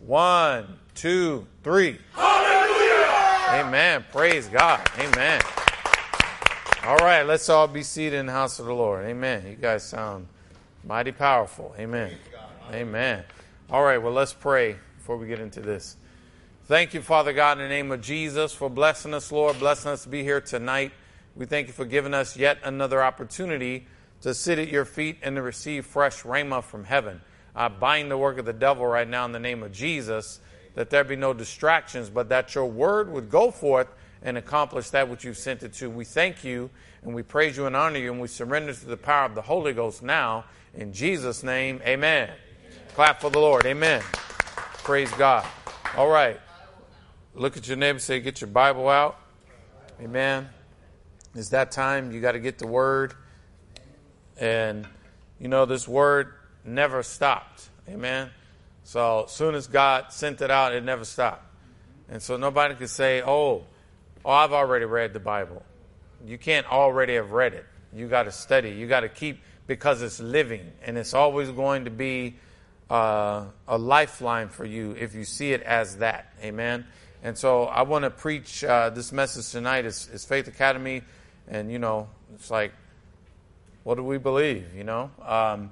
One, two, three. Hallelujah! Amen. Praise God. Amen. All right, let's all be seated in the house of the Lord. Amen. You guys sound mighty powerful. Amen. Amen. All right, well, let's pray before we get into this. Thank you, Father God, in the name of Jesus, for blessing us, Lord, blessing us to be here tonight. We thank you for giving us yet another opportunity to sit at your feet and to receive fresh rhema from heaven. I bind the work of the devil right now in the name of Jesus, that there be no distractions, but that your word would go forth and accomplish that which you've sent it to. We thank you and we praise you and honor you and we surrender to the power of the Holy Ghost now. In Jesus' name, amen. amen. Clap for the Lord. Amen. Praise God. All right. Look at your neighbor say, get your Bible out. Amen. It's that time. You got to get the word. And, you know, this word never stopped. Amen. So as soon as God sent it out, it never stopped. And so nobody could say, oh, oh, I've already read the Bible. You can't already have read it. You got to study. You got to keep because it's living and it's always going to be uh, a lifeline for you if you see it as that. Amen. And so I want to preach uh, this message tonight is, is Faith Academy. And, you know, it's like, what do we believe? You know? Um,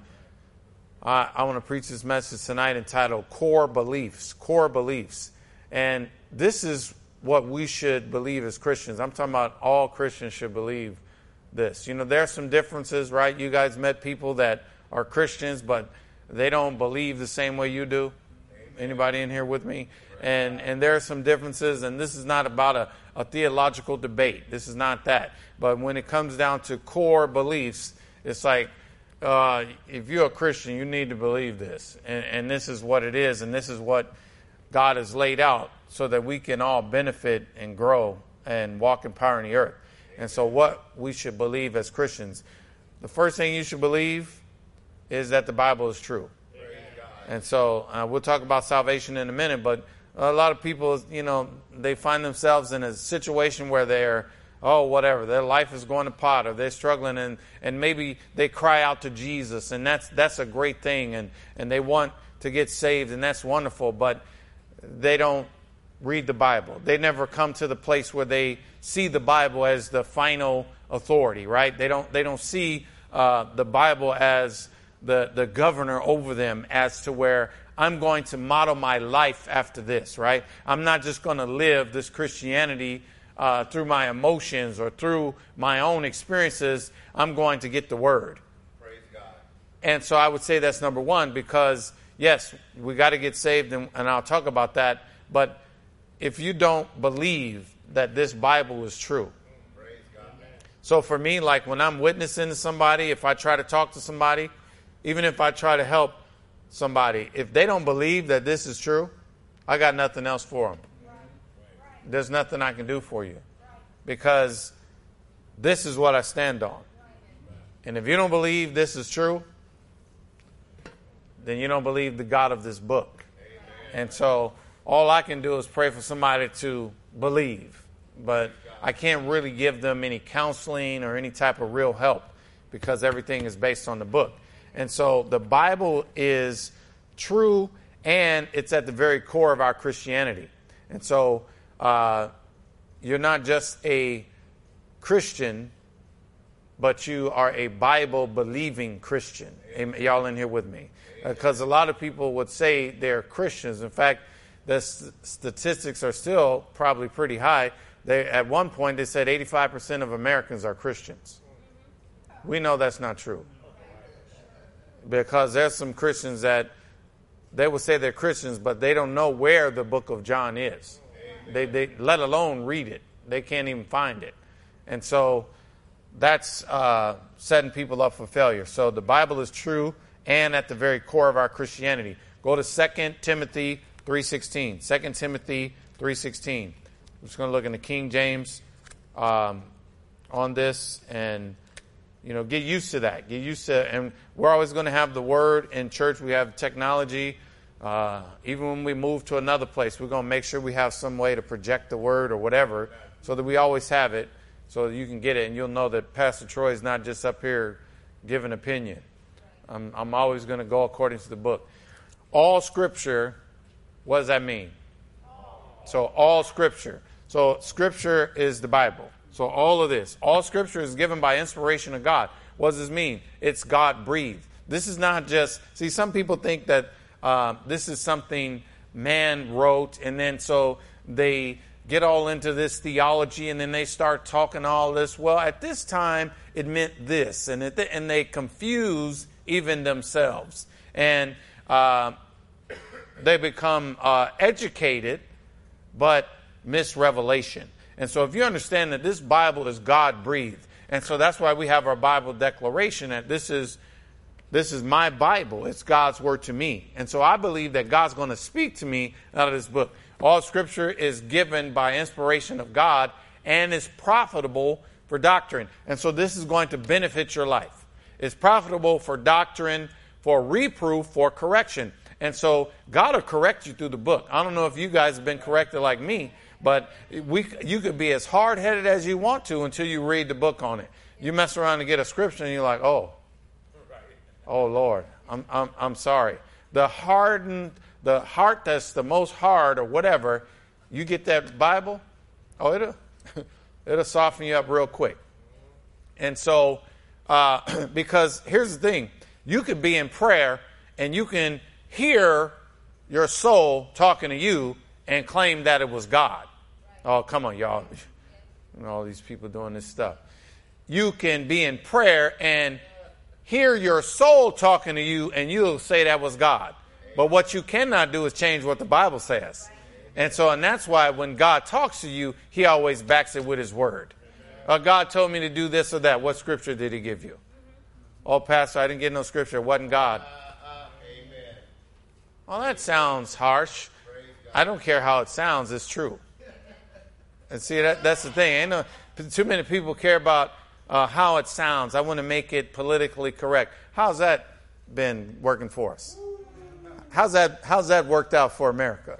I, I want to preach this message tonight entitled Core Beliefs. Core Beliefs. And this is what we should believe as Christians. I'm talking about all Christians should believe this. You know, there are some differences, right? You guys met people that are Christians, but they don't believe the same way you do. Anybody in here with me? And and there are some differences, and this is not about a, a theological debate. This is not that. But when it comes down to core beliefs, it's like uh, if you're a Christian, you need to believe this, and, and this is what it is, and this is what God has laid out so that we can all benefit and grow and walk in power in the earth. And so, what we should believe as Christians, the first thing you should believe is that the Bible is true. And so, uh, we'll talk about salvation in a minute, but a lot of people, you know, they find themselves in a situation where they're, oh, whatever, their life is going to pot, or they're struggling, and, and maybe they cry out to Jesus, and that's, that's a great thing, and, and they want to get saved, and that's wonderful, but they don't read the Bible. They never come to the place where they see the Bible as the final authority, right? They don't, they don't see uh, the Bible as the, the governor over them as to where I'm going to model my life after this, right? I'm not just going to live this Christianity uh, through my emotions or through my own experiences. I'm going to get the word. Praise God. And so I would say that's number one because, yes, we got to get saved, and, and I'll talk about that. But if you don't believe that this Bible is true, so for me, like when I'm witnessing to somebody, if I try to talk to somebody, even if I try to help somebody, if they don't believe that this is true, I got nothing else for them. There's nothing I can do for you because this is what I stand on. And if you don't believe this is true, then you don't believe the God of this book. And so all I can do is pray for somebody to believe. But I can't really give them any counseling or any type of real help because everything is based on the book. And so the Bible is true and it's at the very core of our Christianity. And so uh, you're not just a Christian, but you are a Bible believing Christian. Y'all in here with me? Because uh, a lot of people would say they're Christians. In fact, the st- statistics are still probably pretty high. They, at one point, they said 85% of Americans are Christians. We know that's not true. Because there's some Christians that they will say they're Christians, but they don't know where the book of John is. They, they let alone read it. They can't even find it. And so that's uh, setting people up for failure. So the Bible is true and at the very core of our Christianity. Go to 2 Timothy 3.16. 2 Timothy 3.16. I'm just going to look in the King James um, on this and, you know, get used to that. Get used to, and we're always going to have the word in church. We have technology. Uh, even when we move to another place, we're going to make sure we have some way to project the word or whatever so that we always have it so that you can get it and you'll know that Pastor Troy is not just up here giving opinion. I'm, I'm always going to go according to the book. All scripture What does that mean? So all scripture. So scripture is the Bible. So all of this, all scripture is given by inspiration of God. What does this mean? It's God breathed. This is not just, see, some people think that uh, this is something man wrote, and then so they get all into this theology and then they start talking all this. Well, at this time, it meant this, and, it, and they confuse even themselves. And uh, they become uh, educated, but miss revelation. And so, if you understand that this Bible is God breathed, and so that's why we have our Bible declaration that this is this is my Bible. It's God's word to me. And so I believe that God's going to speak to me out of this book. All scripture is given by inspiration of God and is profitable for doctrine. And so this is going to benefit your life. It's profitable for doctrine, for reproof, for correction. And so God will correct you through the book. I don't know if you guys have been corrected like me, but we, you could be as hard headed as you want to until you read the book on it. You mess around and get a scripture and you're like, oh, oh Lord, I'm, I'm, I'm sorry. The hardened, the heart that's the most hard or whatever, you get that Bible, oh, it'll, it'll soften you up real quick. And so, uh, because here's the thing you could be in prayer and you can hear your soul talking to you and claim that it was God. Oh, come on, y'all. All these people doing this stuff. You can be in prayer and hear your soul talking to you, and you'll say that was God. But what you cannot do is change what the Bible says. And so, and that's why when God talks to you, He always backs it with His Word. Uh, God told me to do this or that. What scripture did He give you? Oh, Pastor, I didn't get no scripture. It wasn't God. Well, that sounds harsh. I don't care how it sounds, it's true. And see, that, that's the thing. Ain't no, too many people care about uh, how it sounds. I want to make it politically correct. How's that been working for us? How's that, how's that worked out for America?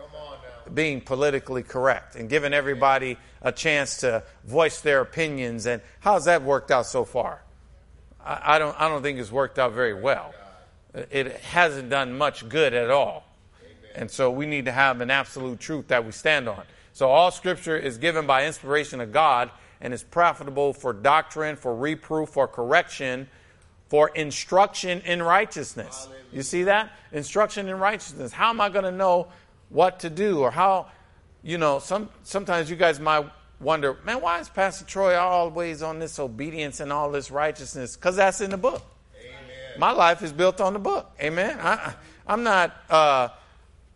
Being politically correct and giving everybody a chance to voice their opinions. And how's that worked out so far? I, I don't, I don't think it's worked out very well. It hasn't done much good at all. And so we need to have an absolute truth that we stand on. So all scripture is given by inspiration of God and is profitable for doctrine, for reproof, for correction, for instruction in righteousness. You see that? Instruction in righteousness. How am I going to know what to do or how, you know, some, sometimes you guys might wonder, man, why is Pastor Troy always on this obedience and all this righteousness? Because that's in the book. Amen. My life is built on the book. Amen. I, I'm not, uh,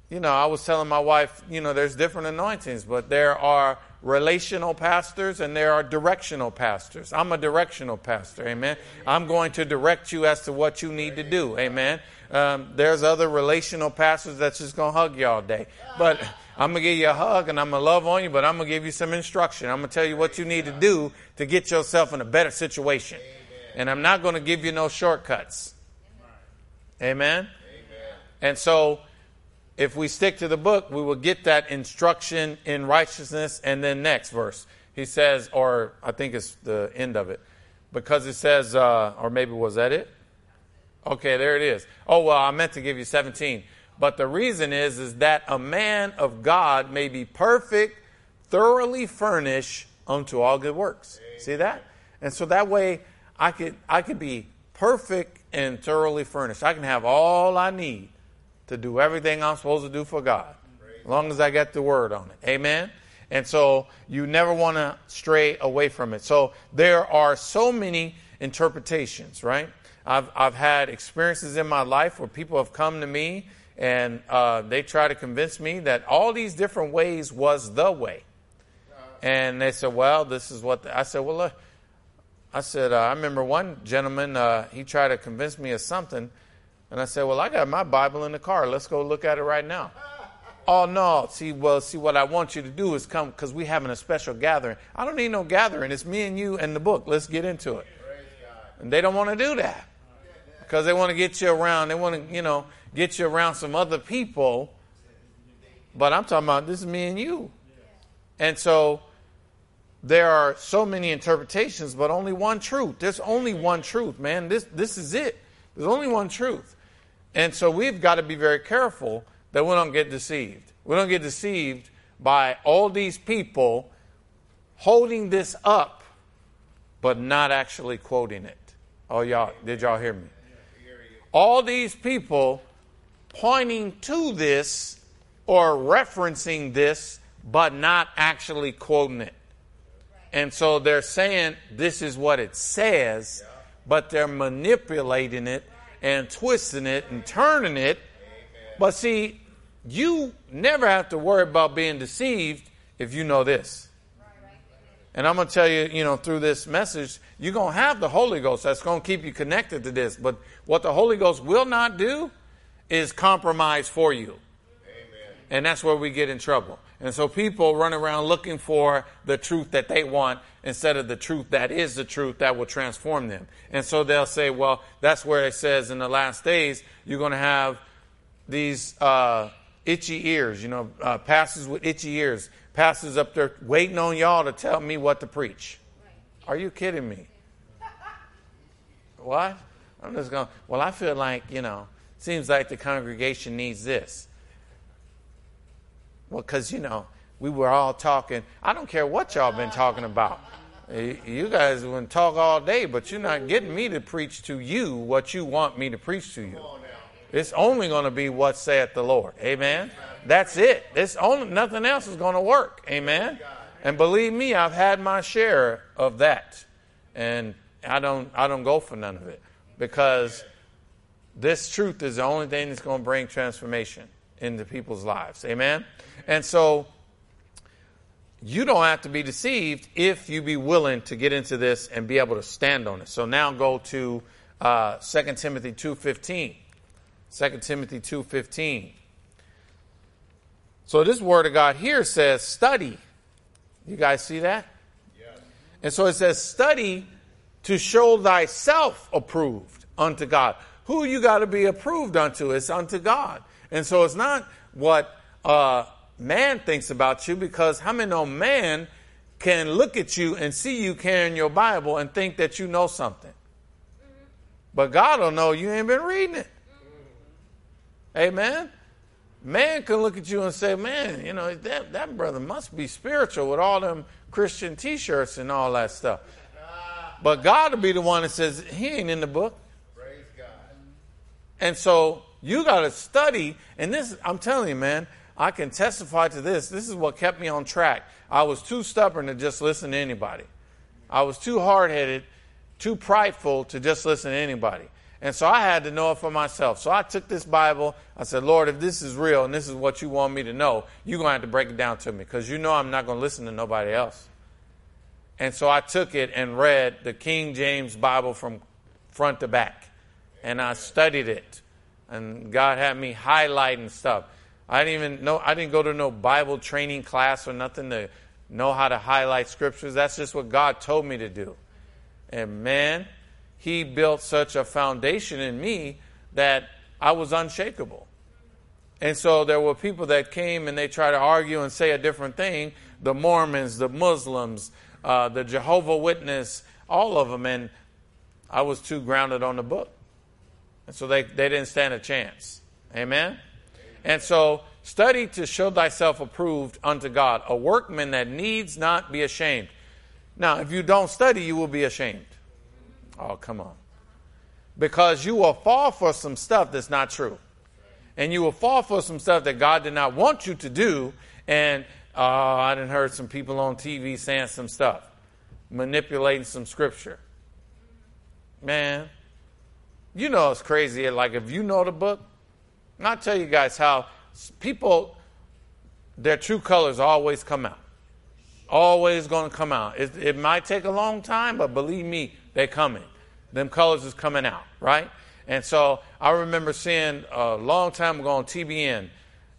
you know, I was telling my wife, you know, there's different anointings, but there are relational pastors and there are directional pastors. I'm a directional pastor, amen. I'm going to direct you as to what you need to do, amen. Um, there's other relational pastors that's just going to hug you all day. But I'm going to give you a hug and I'm going to love on you, but I'm going to give you some instruction. I'm going to tell you what you need to do to get yourself in a better situation. And I'm not going to give you no shortcuts. Amen. And so, if we stick to the book, we will get that instruction in righteousness. And then next verse, he says, or I think it's the end of it, because it says, uh, or maybe was that it? Okay, there it is. Oh well, I meant to give you 17. But the reason is, is that a man of God may be perfect, thoroughly furnished unto all good works. See that? And so that way, I could I could be perfect and thoroughly furnished. I can have all I need to do everything I'm supposed to do for God, as long as I get the word on it. Amen. And so you never want to stray away from it. So there are so many interpretations, right? I've I've had experiences in my life where people have come to me and uh, they try to convince me that all these different ways was the way. And they said, "Well, this is what." The, I said, "Well, look." I said, uh, I remember one gentleman, uh, he tried to convince me of something. And I said, Well, I got my Bible in the car. Let's go look at it right now. oh, no. See, well, see, what I want you to do is come because we're having a special gathering. I don't need no gathering. It's me and you and the book. Let's get into it. And they don't want to do that because they want to get you around. They want to, you know, get you around some other people. But I'm talking about this is me and you. And so there are so many interpretations, but only one truth. There's only one truth, man. This, this is it. There's only one truth. And so we've got to be very careful that we don't get deceived. We don't get deceived by all these people holding this up, but not actually quoting it. Oh, y'all, did y'all hear me? All these people pointing to this or referencing this, but not actually quoting it. And so they're saying this is what it says, but they're manipulating it and twisting it and turning it. But see, you never have to worry about being deceived if you know this. And I'm going to tell you, you know, through this message, you're going to have the Holy Ghost that's going to keep you connected to this. But what the Holy Ghost will not do is compromise for you. Amen. And that's where we get in trouble. And so people run around looking for the truth that they want instead of the truth that is the truth that will transform them. And so they'll say, well, that's where it says in the last days, you're going to have these uh, itchy ears, you know, uh, pastors with itchy ears, pastors up there waiting on y'all to tell me what to preach. Are you kidding me? What? I'm just going, well, I feel like, you know, seems like the congregation needs this. Well, because, you know, we were all talking. I don't care what y'all been talking about. You guys want to talk all day, but you're not getting me to preach to you what you want me to preach to you. It's only going to be what saith the Lord. Amen. That's it. It's only nothing else is going to work. Amen. And believe me, I've had my share of that, and I don't I don't go for none of it because this truth is the only thing that's going to bring transformation into people's lives. Amen. And so you don't have to be deceived if you be willing to get into this and be able to stand on it. So now go to uh, 2 Timothy 2.15. 2 Timothy 2.15. So this word of God here says study. You guys see that? Yes. And so it says study to show thyself approved unto God. Who you got to be approved unto? It's unto God. And so it's not what uh, man thinks about you because how many know man can look at you and see you carrying your Bible and think that you know something. But God will know you ain't been reading it. Amen. Man can look at you and say, man, you know, that, that brother must be spiritual with all them Christian t shirts and all that stuff. But God will be the one that says, he ain't in the book. Praise God. And so you got to study. And this, I'm telling you, man, I can testify to this. This is what kept me on track. I was too stubborn to just listen to anybody. I was too hard headed, too prideful to just listen to anybody. And so I had to know it for myself. So I took this Bible. I said, Lord, if this is real and this is what you want me to know, you're going to have to break it down to me because you know I'm not going to listen to nobody else. And so I took it and read the King James Bible from front to back. And I studied it. And God had me highlighting stuff. I didn't even know, I didn't go to no Bible training class or nothing to know how to highlight scriptures. That's just what God told me to do. And man, he built such a foundation in me that I was unshakable. And so there were people that came and they tried to argue and say a different thing the Mormons, the Muslims, uh, the Jehovah Witness, all of them. And I was too grounded on the book. And so they, they didn't stand a chance. Amen? And so study to show thyself approved unto God, a workman that needs not be ashamed. Now, if you don't study, you will be ashamed. Oh, come on. Because you will fall for some stuff that's not true. And you will fall for some stuff that God did not want you to do. And uh, I didn't heard some people on TV saying some stuff, manipulating some scripture. Man, you know it's crazy. Like if you know the book, I'll tell you guys how people, their true colors always come out. Always going to come out. It, it might take a long time, but believe me, they're coming. Them colors is coming out, right? And so I remember seeing a long time ago on TBN.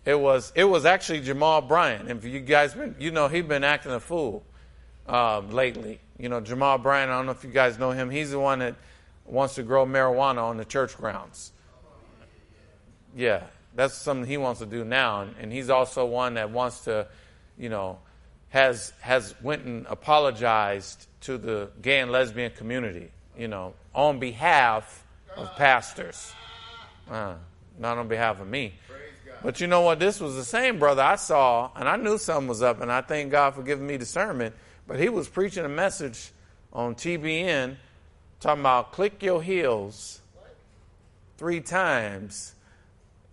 It was it was actually Jamal Bryant, and for you guys, been, you know, he's been acting a fool um, lately. You know, Jamal Bryant. I don't know if you guys know him. He's the one that wants to grow marijuana on the church grounds. Yeah, that's something he wants to do now, and, he's also one that wants to, you know, has has went and apologized to the gay and lesbian community, you know, on behalf of pastors, uh, not on behalf of me. But you know what? This was the same brother I saw, and I knew something was up, and I thank God for giving me discernment. But he was preaching a message on TBN talking about click your heels three times,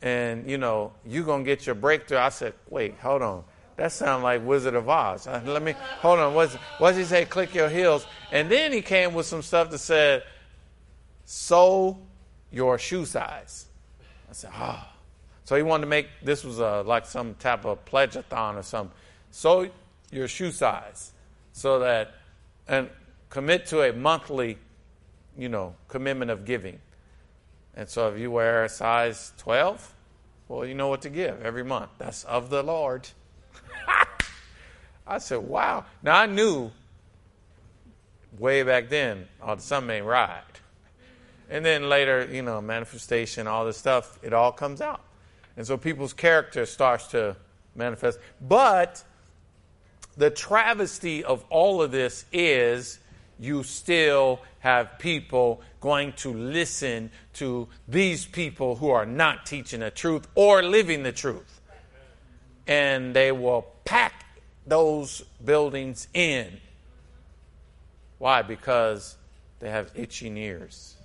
and you know you're gonna get your breakthrough. I said, wait, hold on. That sounds like Wizard of Oz. Uh, let me hold on. What's what he say? Click your heels, and then he came with some stuff that said, "Sew your shoe size." I said, "Ah." Oh. So he wanted to make this was a, like some type of pledgeathon or something. Sew your shoe size, so that and commit to a monthly, you know, commitment of giving. And so if you wear a size 12, well, you know what to give every month. That's of the Lord. I said, wow. Now I knew way back then, oh, ain't right. And then later, you know, manifestation, all this stuff, it all comes out. And so people's character starts to manifest. But the travesty of all of this is you still have people going to listen to these people who are not teaching the truth or living the truth. And they will pack those buildings in. Why? Because they have itching ears.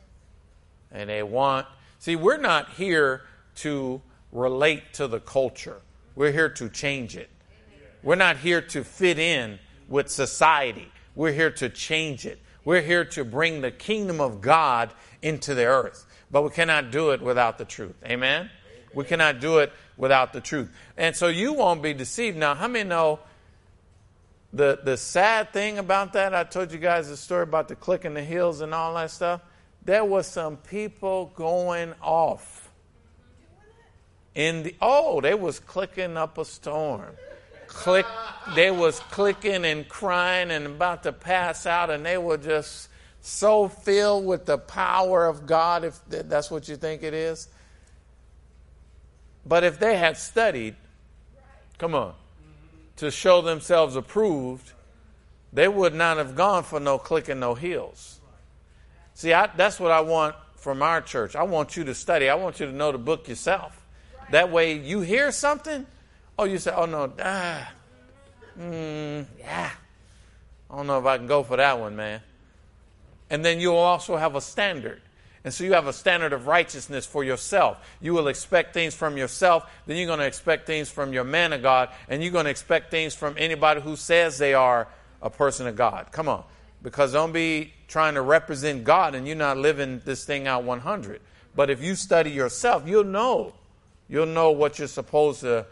And they want, see, we're not here to relate to the culture, we're here to change it. We're not here to fit in with society. We're here to change it. We're here to bring the kingdom of God into the earth. But we cannot do it without the truth. Amen? Amen? We cannot do it without the truth. And so you won't be deceived. Now, how many know the, the sad thing about that? I told you guys the story about the click in the heels and all that stuff. There was some people going off. In the oh, they was clicking up a storm click they was clicking and crying and about to pass out and they were just so filled with the power of God if that's what you think it is. But if they had studied come on to show themselves approved they would not have gone for no clicking no heels. See I, that's what i want from our church. I want you to study. I want you to know the book yourself. That way you hear something Oh, you say, oh no, ah, mm, yeah. I don't know if I can go for that one, man. And then you'll also have a standard. And so you have a standard of righteousness for yourself. You will expect things from yourself, then you're going to expect things from your man of God, and you're going to expect things from anybody who says they are a person of God. Come on. Because don't be trying to represent God and you're not living this thing out 100. But if you study yourself, you'll know. You'll know what you're supposed to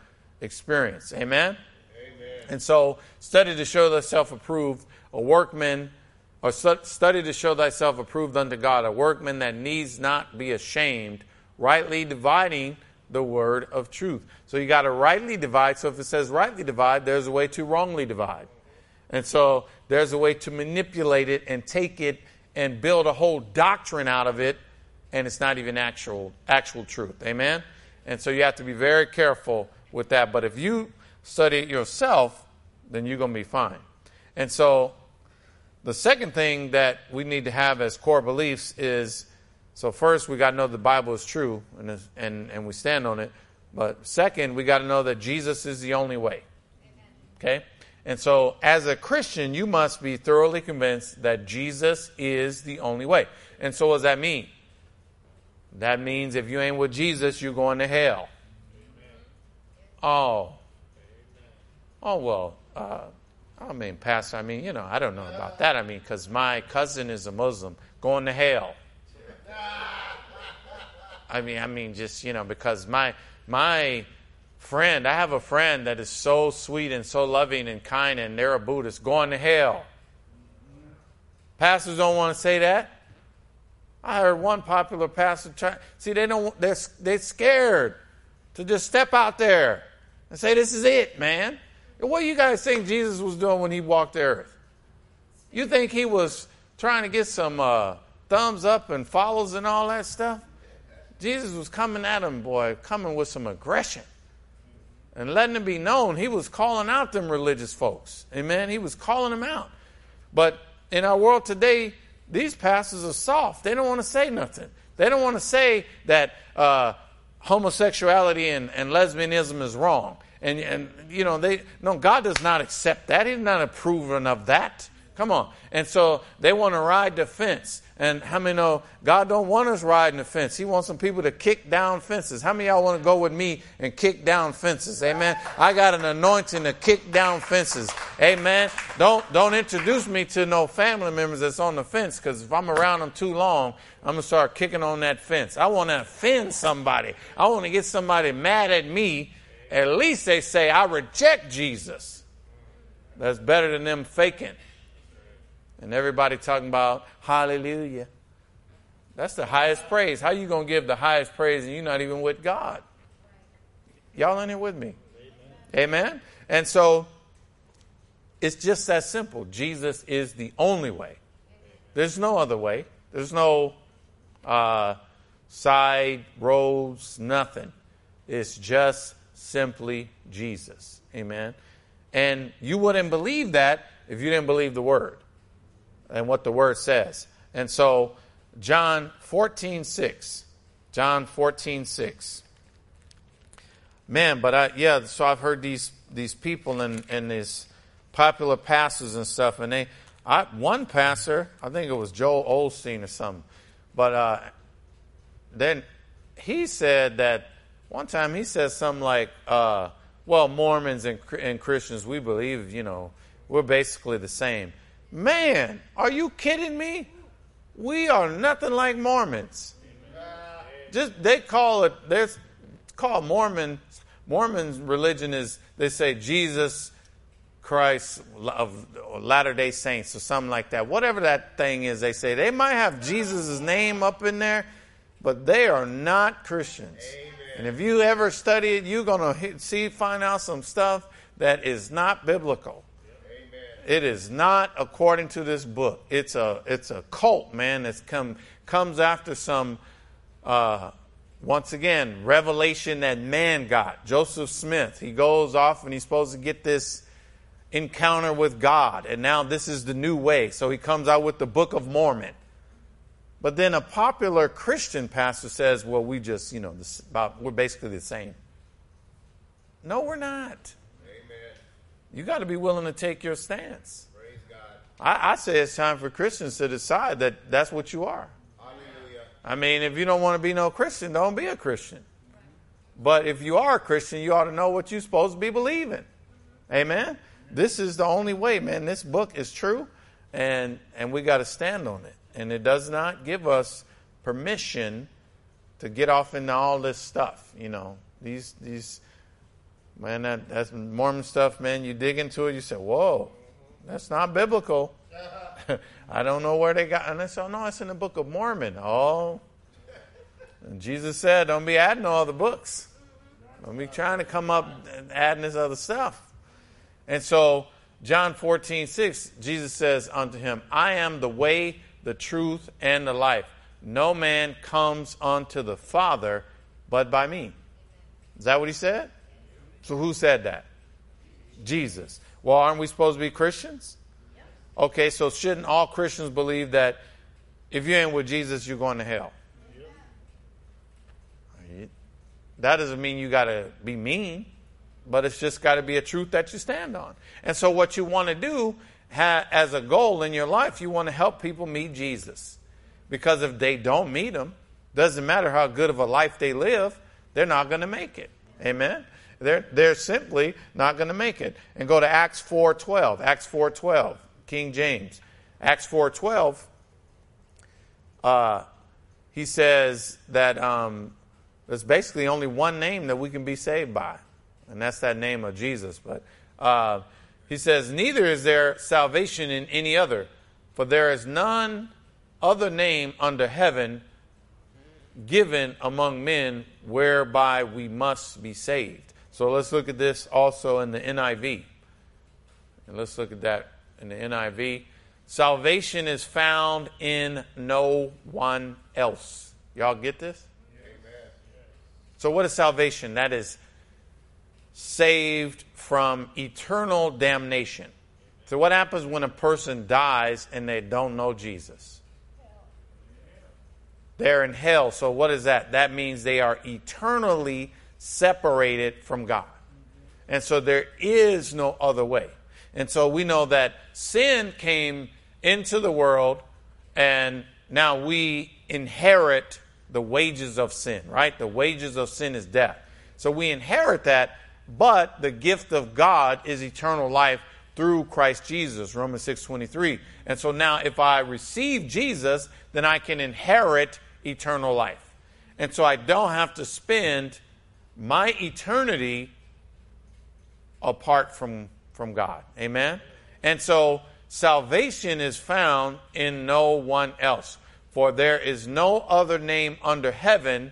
experience. Amen? Amen. And so, study to show thyself approved, a workman, or study to show thyself approved unto God, a workman that needs not be ashamed, rightly dividing the word of truth. So you got to rightly divide. So if it says rightly divide, there's a way to wrongly divide. And so there's a way to manipulate it and take it and build a whole doctrine out of it, and it's not even actual actual truth. Amen? And so you have to be very careful with that. But if you study it yourself, then you're going to be fine. And so the second thing that we need to have as core beliefs is so first we got to know the Bible is true and, and, and we stand on it. But second, we got to know that Jesus is the only way. Okay? And so as a Christian, you must be thoroughly convinced that Jesus is the only way. And so what does that mean? That means if you ain't with Jesus, you're going to hell. Oh. Oh, well, uh, I mean, Pastor, I mean, you know, I don't know about that. I mean, because my cousin is a Muslim going to hell. I mean, I mean, just, you know, because my, my friend, I have a friend that is so sweet and so loving and kind, and they're a Buddhist going to hell. Pastors don't want to say that. I heard one popular pastor try. See, they don't. They're they're scared to just step out there and say, This is it, man. What do you guys think Jesus was doing when he walked the earth? You think he was trying to get some uh, thumbs up and follows and all that stuff? Jesus was coming at him, boy, coming with some aggression and letting it be known he was calling out them religious folks. Amen. He was calling them out. But in our world today, these pastors are soft. They don't want to say nothing. They don't want to say that uh, homosexuality and, and lesbianism is wrong. And, and, you know, they, no, God does not accept that. He's not approving of that. Come on. And so they want to ride the fence. And how many know God don't want us riding the fence? He wants some people to kick down fences. How many y'all want to go with me and kick down fences? Amen. I got an anointing to kick down fences. Amen. Don't don't introduce me to no family members that's on the fence because if I'm around them too long, I'm gonna start kicking on that fence. I want to offend somebody. I want to get somebody mad at me. At least they say I reject Jesus. That's better than them faking. And everybody talking about hallelujah. That's the highest praise. How you going to give the highest praise and you're not even with God? Y'all in here with me? Amen. Amen? And so it's just that simple. Jesus is the only way. There's no other way. There's no uh, side roads, nothing. It's just simply Jesus. Amen. And you wouldn't believe that if you didn't believe the word and what the word says. And so, John 14, 6. John 14, 6. Man, but I, yeah, so I've heard these, these people and, and these popular pastors and stuff, and they, I, one pastor, I think it was Joel Osteen or something, but uh, then he said that one time he said something like, uh, well, Mormons and, and Christians, we believe, you know, we're basically the same. Man, are you kidding me? We are nothing like Mormons. Just they call it they're called Mormon. Mormon religion is they say Jesus Christ of Latter Day Saints or something like that. Whatever that thing is, they say they might have Jesus' name up in there, but they are not Christians. Amen. And if you ever study it, you're gonna see find out some stuff that is not biblical. It is not according to this book. It's a it's a cult, man. That's come comes after some uh, once again revelation that man got. Joseph Smith. He goes off and he's supposed to get this encounter with God, and now this is the new way. So he comes out with the Book of Mormon. But then a popular Christian pastor says, "Well, we just you know this, about we're basically the same." No, we're not. You got to be willing to take your stance. I, I, say it's time for Christians to decide that that's what you are. Hallelujah. I mean, if you don't want to be no Christian, don't be a Christian. But if you are a Christian, you ought to know what you're supposed to be believing. Amen. This is the only way, man. This book is true, and and we got to stand on it. And it does not give us permission to get off into all this stuff. You know, these these Man, that, that's Mormon stuff, man. You dig into it, you say, whoa, that's not biblical. I don't know where they got. And I said, oh, no, it's in the Book of Mormon. Oh. And Jesus said, don't be adding all the books. Don't be trying to come up and adding this other stuff. And so, John 14, 6, Jesus says unto him, I am the way, the truth, and the life. No man comes unto the Father but by me. Is that what he said? So who said that? Jesus. Well, aren't we supposed to be Christians? Okay, so shouldn't all Christians believe that if you ain't with Jesus, you're going to hell? That doesn't mean you got to be mean, but it's just got to be a truth that you stand on. And so, what you want to do ha- as a goal in your life, you want to help people meet Jesus. Because if they don't meet him, doesn't matter how good of a life they live, they're not going to make it. Amen? They're, they're simply not going to make it. And go to Acts 4.12. Acts 4.12, King James. Acts 4.12, uh, he says that um, there's basically only one name that we can be saved by, and that's that name of Jesus. But uh, he says, Neither is there salvation in any other, for there is none other name under heaven given among men whereby we must be saved. So let's look at this also in the NIV. And let's look at that in the NIV. Salvation is found in no one else. Y'all get this? Amen. So, what is salvation? That is saved from eternal damnation. So, what happens when a person dies and they don't know Jesus? They're in hell. So, what is that? That means they are eternally separated from God. And so, there is no other way. And so, we know that sin came into the world, and now we inherit the wages of sin, right? The wages of sin is death. So, we inherit that, but the gift of God is eternal life through Christ Jesus, Romans 6:23. And so now if I receive Jesus, then I can inherit eternal life. And so I don't have to spend my eternity apart from from God. Amen. And so salvation is found in no one else. For there is no other name under heaven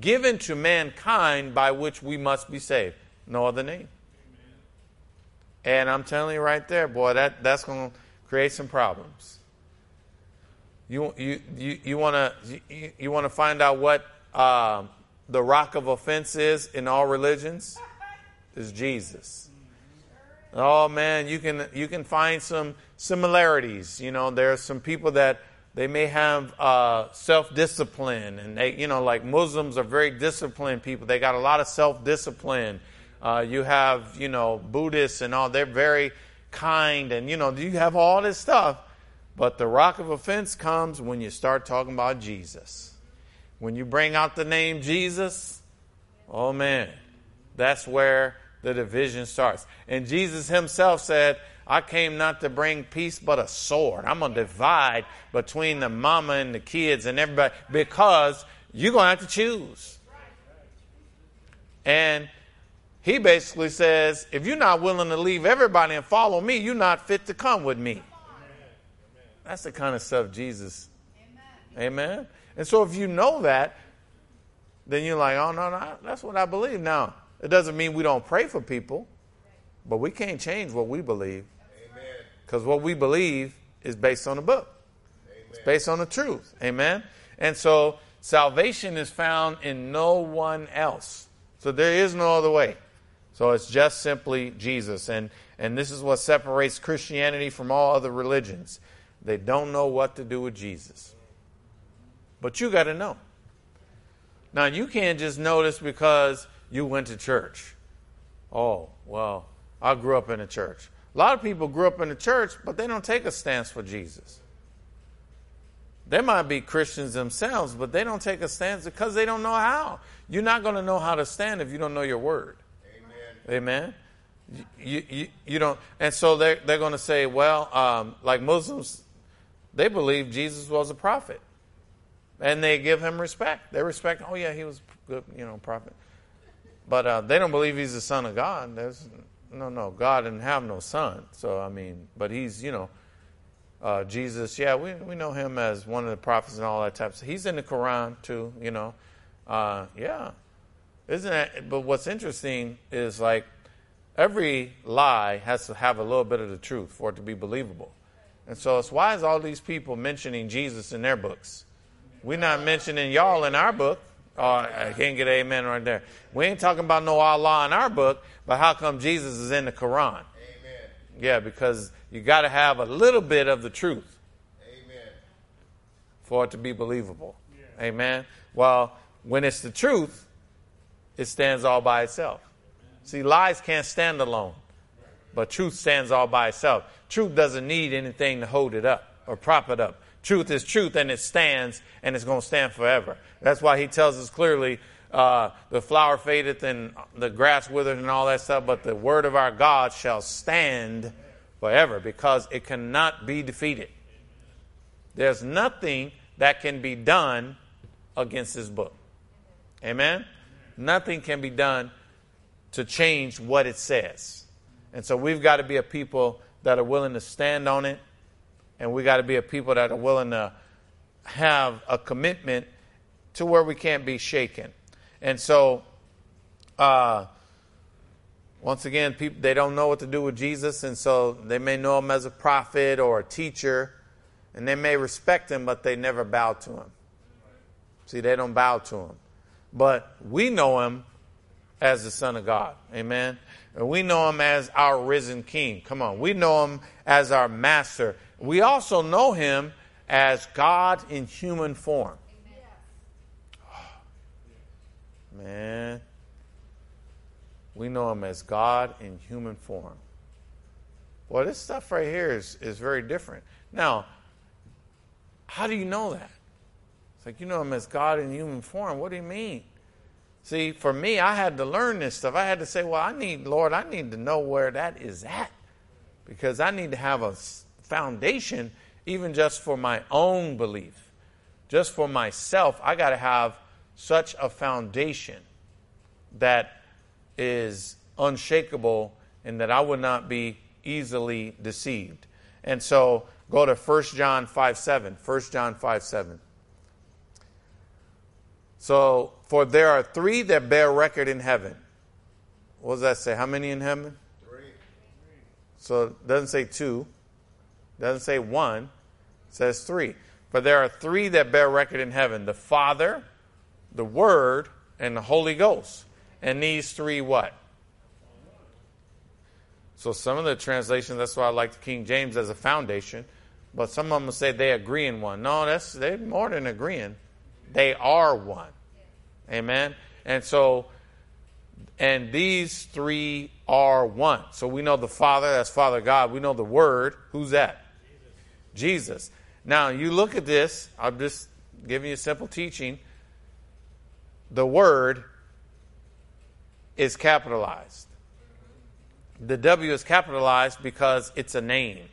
given to mankind by which we must be saved. No other name. Amen. And I'm telling you right there, boy, that, that's going to create some problems. You, you, you, you want to you, you wanna find out what uh, the rock of offense is in all religions? Is Jesus. Oh man, you can you can find some similarities. You know, there are some people that they may have uh, self discipline, and they you know like Muslims are very disciplined people. They got a lot of self discipline. Uh, you have, you know, Buddhists and all, they're very kind and, you know, you have all this stuff. But the rock of offense comes when you start talking about Jesus. When you bring out the name Jesus, oh man, that's where the division starts. And Jesus himself said, I came not to bring peace but a sword. I'm going to divide between the mama and the kids and everybody because you're going to have to choose. And he basically says, if you're not willing to leave everybody and follow me, you're not fit to come with me. That's the kind of stuff Jesus. Amen. Amen. And so if you know that, then you're like, oh, no, no, that's what I believe. Now, it doesn't mean we don't pray for people, but we can't change what we believe. Because what we believe is based on the book, Amen. it's based on the truth. Amen. And so salvation is found in no one else. So there is no other way. So it's just simply Jesus. And, and this is what separates Christianity from all other religions. They don't know what to do with Jesus. But you got to know. Now, you can't just know this because you went to church. Oh, well, I grew up in a church. A lot of people grew up in a church, but they don't take a stance for Jesus. They might be Christians themselves, but they don't take a stance because they don't know how. You're not going to know how to stand if you don't know your word. Amen. You, you, you don't, and so they're, they're going to say, well, um, like Muslims, they believe Jesus was a prophet. And they give him respect. They respect, oh, yeah, he was good, you know, prophet. But uh, they don't believe he's the son of God. There's, no, no, God didn't have no son. So, I mean, but he's, you know, uh, Jesus, yeah, we, we know him as one of the prophets and all that type stuff. He's in the Quran, too, you know. Uh, yeah, isn't that? But what's interesting is like every lie has to have a little bit of the truth for it to be believable. And so it's why is all these people mentioning Jesus in their books? We're not mentioning y'all in our book. Oh, I can't get amen right there. We ain't talking about no Allah in our book, but how come Jesus is in the Quran? Amen. Yeah, because you got to have a little bit of the truth Amen. for it to be believable. Yeah. Amen. Well, when it's the truth, it stands all by itself. See, lies can't stand alone, but truth stands all by itself. Truth doesn't need anything to hold it up or prop it up. Truth is truth and it stands and it's going to stand forever. That's why he tells us clearly uh, the flower fadeth and the grass withereth and all that stuff, but the word of our God shall stand forever because it cannot be defeated. There's nothing that can be done against this book. Amen? nothing can be done to change what it says. And so we've got to be a people that are willing to stand on it, and we got to be a people that are willing to have a commitment to where we can't be shaken. And so, uh, once again, people they don't know what to do with Jesus, and so they may know him as a prophet or a teacher, and they may respect him, but they never bow to him. See, they don't bow to him but we know him as the Son of God. Amen. And we know him as our risen King. Come on. We know him as our Master. We also know him as God in human form. Man, we know him as God in human form. Well, this stuff right here is, is very different. Now, how do you know that? It's like you know him as God in human form. What do you mean? See, for me, I had to learn this stuff. I had to say, well, I need, Lord, I need to know where that is at because I need to have a foundation, even just for my own belief. Just for myself, I got to have such a foundation that is unshakable and that I would not be easily deceived. And so go to 1 John 5 7. 1 John 5 7. So, for there are three that bear record in heaven. What does that say? How many in heaven? Three. So it doesn't say two, doesn't say one, it says three. For there are three that bear record in heaven the Father, the Word, and the Holy Ghost. And these three what? So some of the translations, that's why I like the King James as a foundation. But some of them say they agree in one. No, that's they're more than agreeing. They are one. Amen. And so, and these three are one. So we know the Father, that's Father God. We know the Word. Who's that? Jesus. Jesus. Now you look at this. I'm just giving you simple teaching. The Word is capitalized. The W is capitalized because it's a name.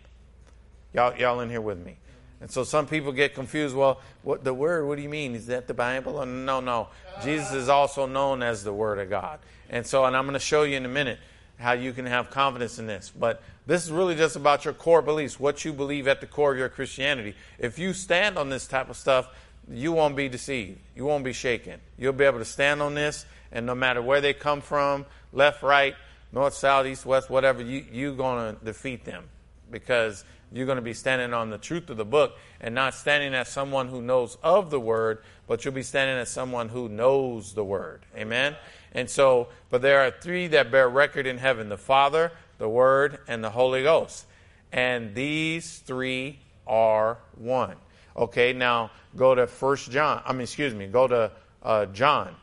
Y'all, y'all in here with me? And so some people get confused. Well, what the word? What do you mean? Is that the Bible? No, no. Jesus is also known as the Word of God. And so, and I'm going to show you in a minute how you can have confidence in this. But this is really just about your core beliefs, what you believe at the core of your Christianity. If you stand on this type of stuff, you won't be deceived. You won't be shaken. You'll be able to stand on this, and no matter where they come from, left, right, north, south, east, west, whatever, you, you're going to defeat them because you're going to be standing on the truth of the book and not standing as someone who knows of the word, but you'll be standing as someone who knows the word. Amen? And so, but there are three that bear record in heaven the Father, the Word, and the Holy Ghost. And these three are one. Okay, now go to First John. I mean, excuse me, go to uh, John.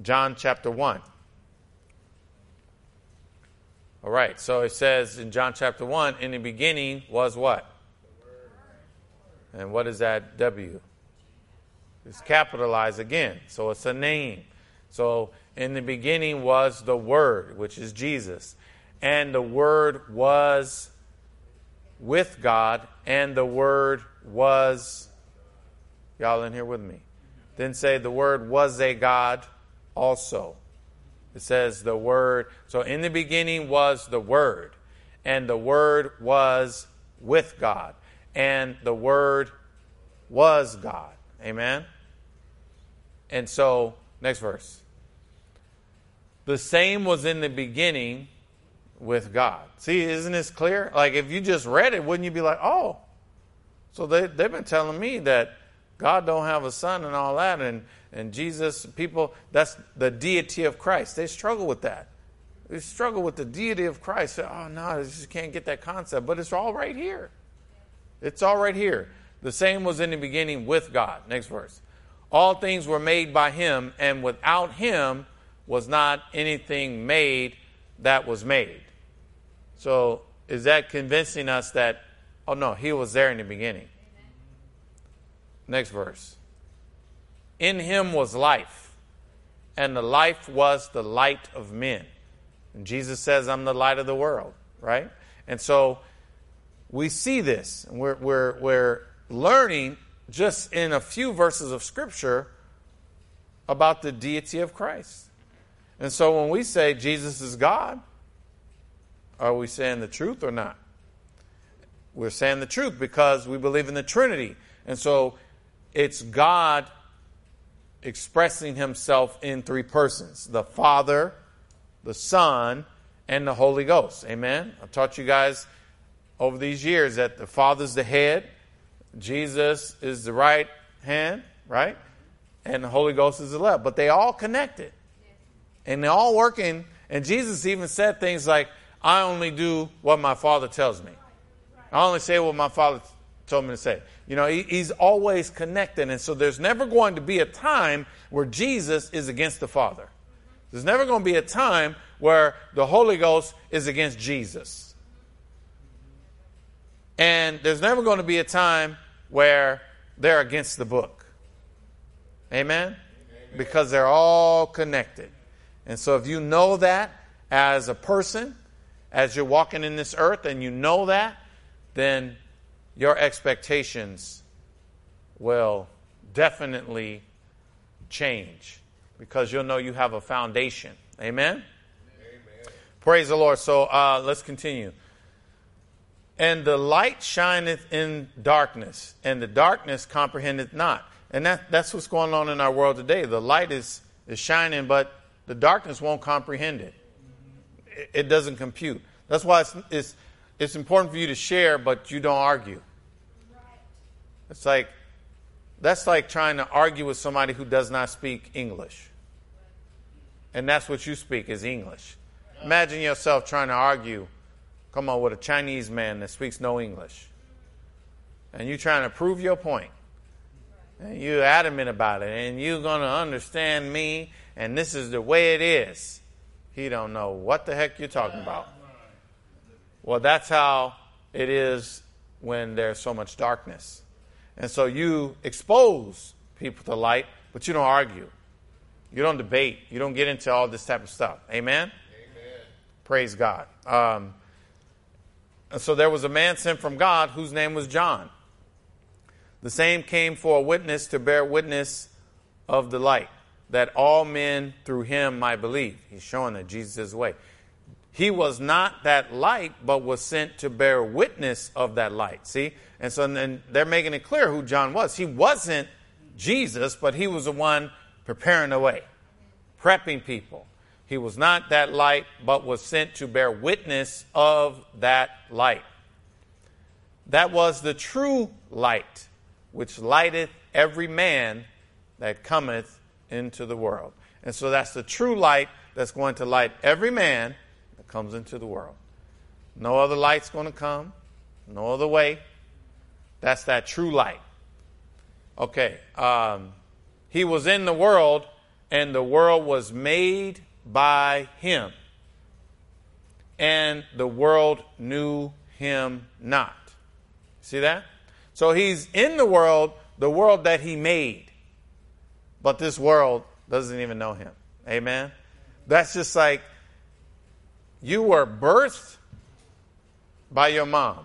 John chapter 1. All right, so it says in John chapter 1, in the beginning was what? And what is that W? It's capitalized again, so it's a name. So in the beginning was the Word, which is Jesus. And the Word was with God, and the Word was. Y'all in here with me? Then say the Word was a God also. It says the Word. So in the beginning was the Word, and the Word was with God, and the Word was God. Amen? And so, next verse. The same was in the beginning with God. See, isn't this clear? Like, if you just read it, wouldn't you be like, oh, so they, they've been telling me that God don't have a son and all that, and, and Jesus, people, that's the deity of Christ. They struggle with that. They struggle with the deity of Christ. Oh, no, I just can't get that concept. But it's all right here. It's all right here. The same was in the beginning with God. Next verse. All things were made by him, and without him was not anything made that was made. So, is that convincing us that, oh no, he was there in the beginning? Next verse. In him was life, and the life was the light of men. And Jesus says, I'm the light of the world, right? And so we see this, and we're, we're, we're learning just in a few verses of Scripture about the deity of Christ. And so when we say Jesus is God, are we saying the truth or not? We're saying the truth because we believe in the Trinity. And so it's God expressing himself in three persons the Father, the Son, and the Holy Ghost. Amen? I've taught you guys over these years that the Father's the head, Jesus is the right hand, right? And the Holy Ghost is the left. But they all connected. And they're all working. And Jesus even said things like, I only do what my Father tells me. I only say what my Father told me to say. You know, he, he's always connected. And so there's never going to be a time where Jesus is against the Father. There's never going to be a time where the Holy Ghost is against Jesus. And there's never going to be a time where they're against the book. Amen? Amen? Because they're all connected. And so if you know that as a person, as you're walking in this earth and you know that, then your expectations will definitely change because you'll know you have a foundation. Amen? Amen. Praise the Lord. So uh, let's continue. And the light shineth in darkness, and the darkness comprehendeth not. And that, that's what's going on in our world today. The light is, is shining, but the darkness won't comprehend it. It, it doesn't compute. That's why it's, it's, it's important for you to share, but you don't argue. It's like, that's like trying to argue with somebody who does not speak English. And that's what you speak is English. Imagine yourself trying to argue, come on, with a Chinese man that speaks no English. And you're trying to prove your point. And you're adamant about it. And you're going to understand me. And this is the way it is. He don't know what the heck you're talking about. Well, that's how it is when there's so much darkness. And so you expose people to light, but you don't argue. You don't debate. You don't get into all this type of stuff. Amen? Amen. Praise God. Um, and so there was a man sent from God whose name was John. The same came for a witness to bear witness of the light, that all men through him might believe. He's showing that Jesus is the way. He was not that light, but was sent to bear witness of that light. See? And so then they're making it clear who John was. He wasn't Jesus, but he was the one preparing the way, prepping people. He was not that light, but was sent to bear witness of that light. That was the true light, which lighteth every man that cometh into the world. And so that's the true light that's going to light every man comes into the world. No other light's going to come, no other way. That's that true light. Okay. Um, he was in the world, and the world was made by him. And the world knew him not. See that? So he's in the world, the world that he made. But this world doesn't even know him. Amen? That's just like you were birthed by your mom,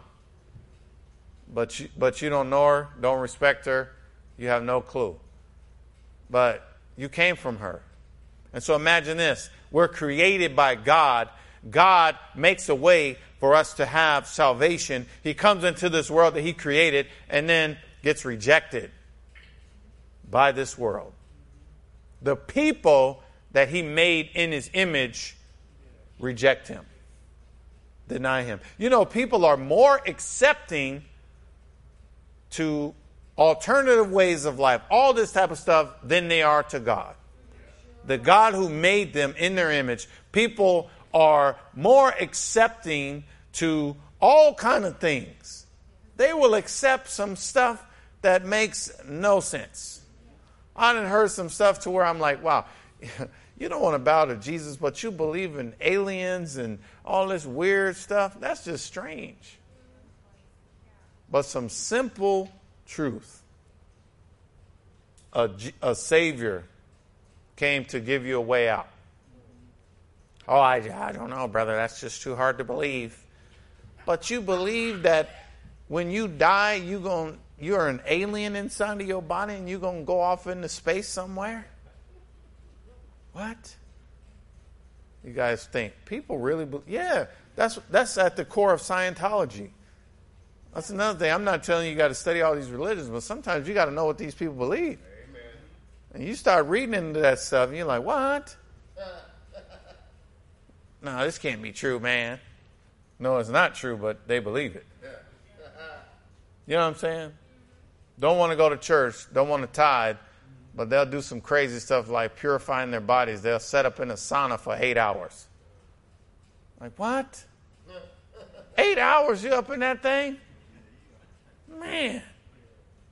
but you, but you don't know her, don't respect her, you have no clue. But you came from her. And so imagine this we're created by God. God makes a way for us to have salvation. He comes into this world that He created and then gets rejected by this world. The people that He made in His image reject him, deny him. You know, people are more accepting to alternative ways of life, all this type of stuff, than they are to God. The God who made them in their image, people are more accepting to all kind of things. They will accept some stuff that makes no sense. I done heard some stuff to where I'm like, wow, you don't want to bow to Jesus, but you believe in aliens and all this weird stuff. That's just strange. But some simple truth. A, a Savior came to give you a way out. Oh, I, I don't know, brother. That's just too hard to believe. But you believe that when you die, you going you're an alien inside of your body and you're going to go off into space somewhere? What? You guys think people really believe? Yeah, that's that's at the core of Scientology. That's another thing. I'm not telling you you got to study all these religions, but sometimes you got to know what these people believe. Amen. And you start reading into that stuff, and you're like, what? no, this can't be true, man. No, it's not true, but they believe it. You know what I'm saying? Don't want to go to church, don't want to tithe, but they'll do some crazy stuff like purifying their bodies. They'll set up in a sauna for eight hours. Like, what? eight hours you up in that thing? Man,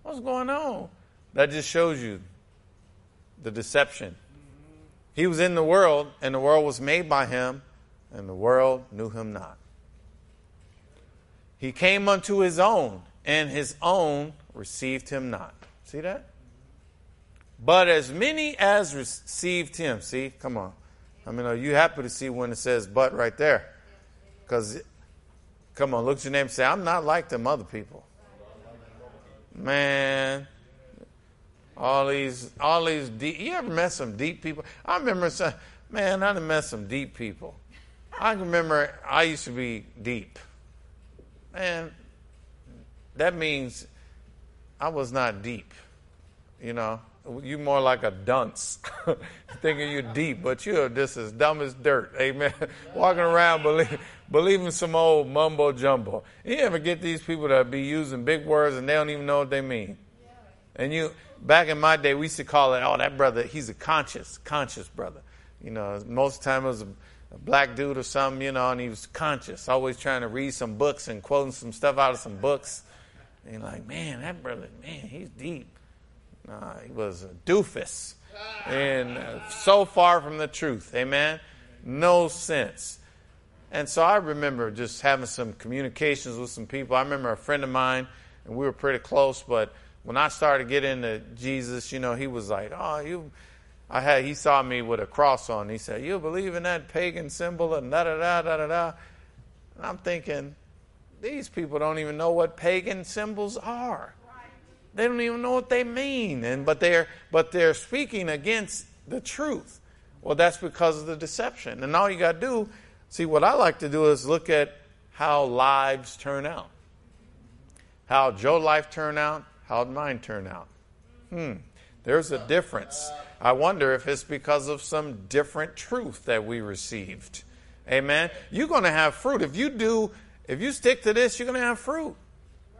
what's going on? That just shows you the deception He was in the world, and the world was made by him, and the world knew him not. He came unto his own, and his own received him not. See that? But as many as received him, see, come on. I mean, are you happy to see when it says but right there? Because, come on, look at your name and say, I'm not like them other people. Man, all these, all these deep, you ever met some deep people? I remember some, man, I done met some deep people. I remember I used to be deep. Man, that means I was not deep, you know. You more like a dunce, thinking you're deep, but you're just as dumb as dirt. Amen. Walking around believe, believing some old mumbo jumbo. You ever get these people that be using big words and they don't even know what they mean? And you, back in my day, we used to call it, oh, that brother, he's a conscious, conscious brother. You know, most of the time it was a, a black dude or something, you know, and he was conscious, always trying to read some books and quoting some stuff out of some books. And you're like, man, that brother, man, he's deep. Nah, he was a doofus. And uh, so far from the truth. Amen? No sense. And so I remember just having some communications with some people. I remember a friend of mine, and we were pretty close, but when I started getting into Jesus, you know, he was like, Oh, you I had he saw me with a cross on. He said, You believe in that pagan symbol and da da da da da da. And I'm thinking, these people don't even know what pagan symbols are. They don't even know what they mean. And but they're but they're speaking against the truth. Well, that's because of the deception. And all you got to do, see, what I like to do is look at how lives turn out. How Joe's life turned out, how did mine turn out? Hmm, there's a difference. I wonder if it's because of some different truth that we received. Amen. You're going to have fruit. If you do, if you stick to this, you're going to have fruit.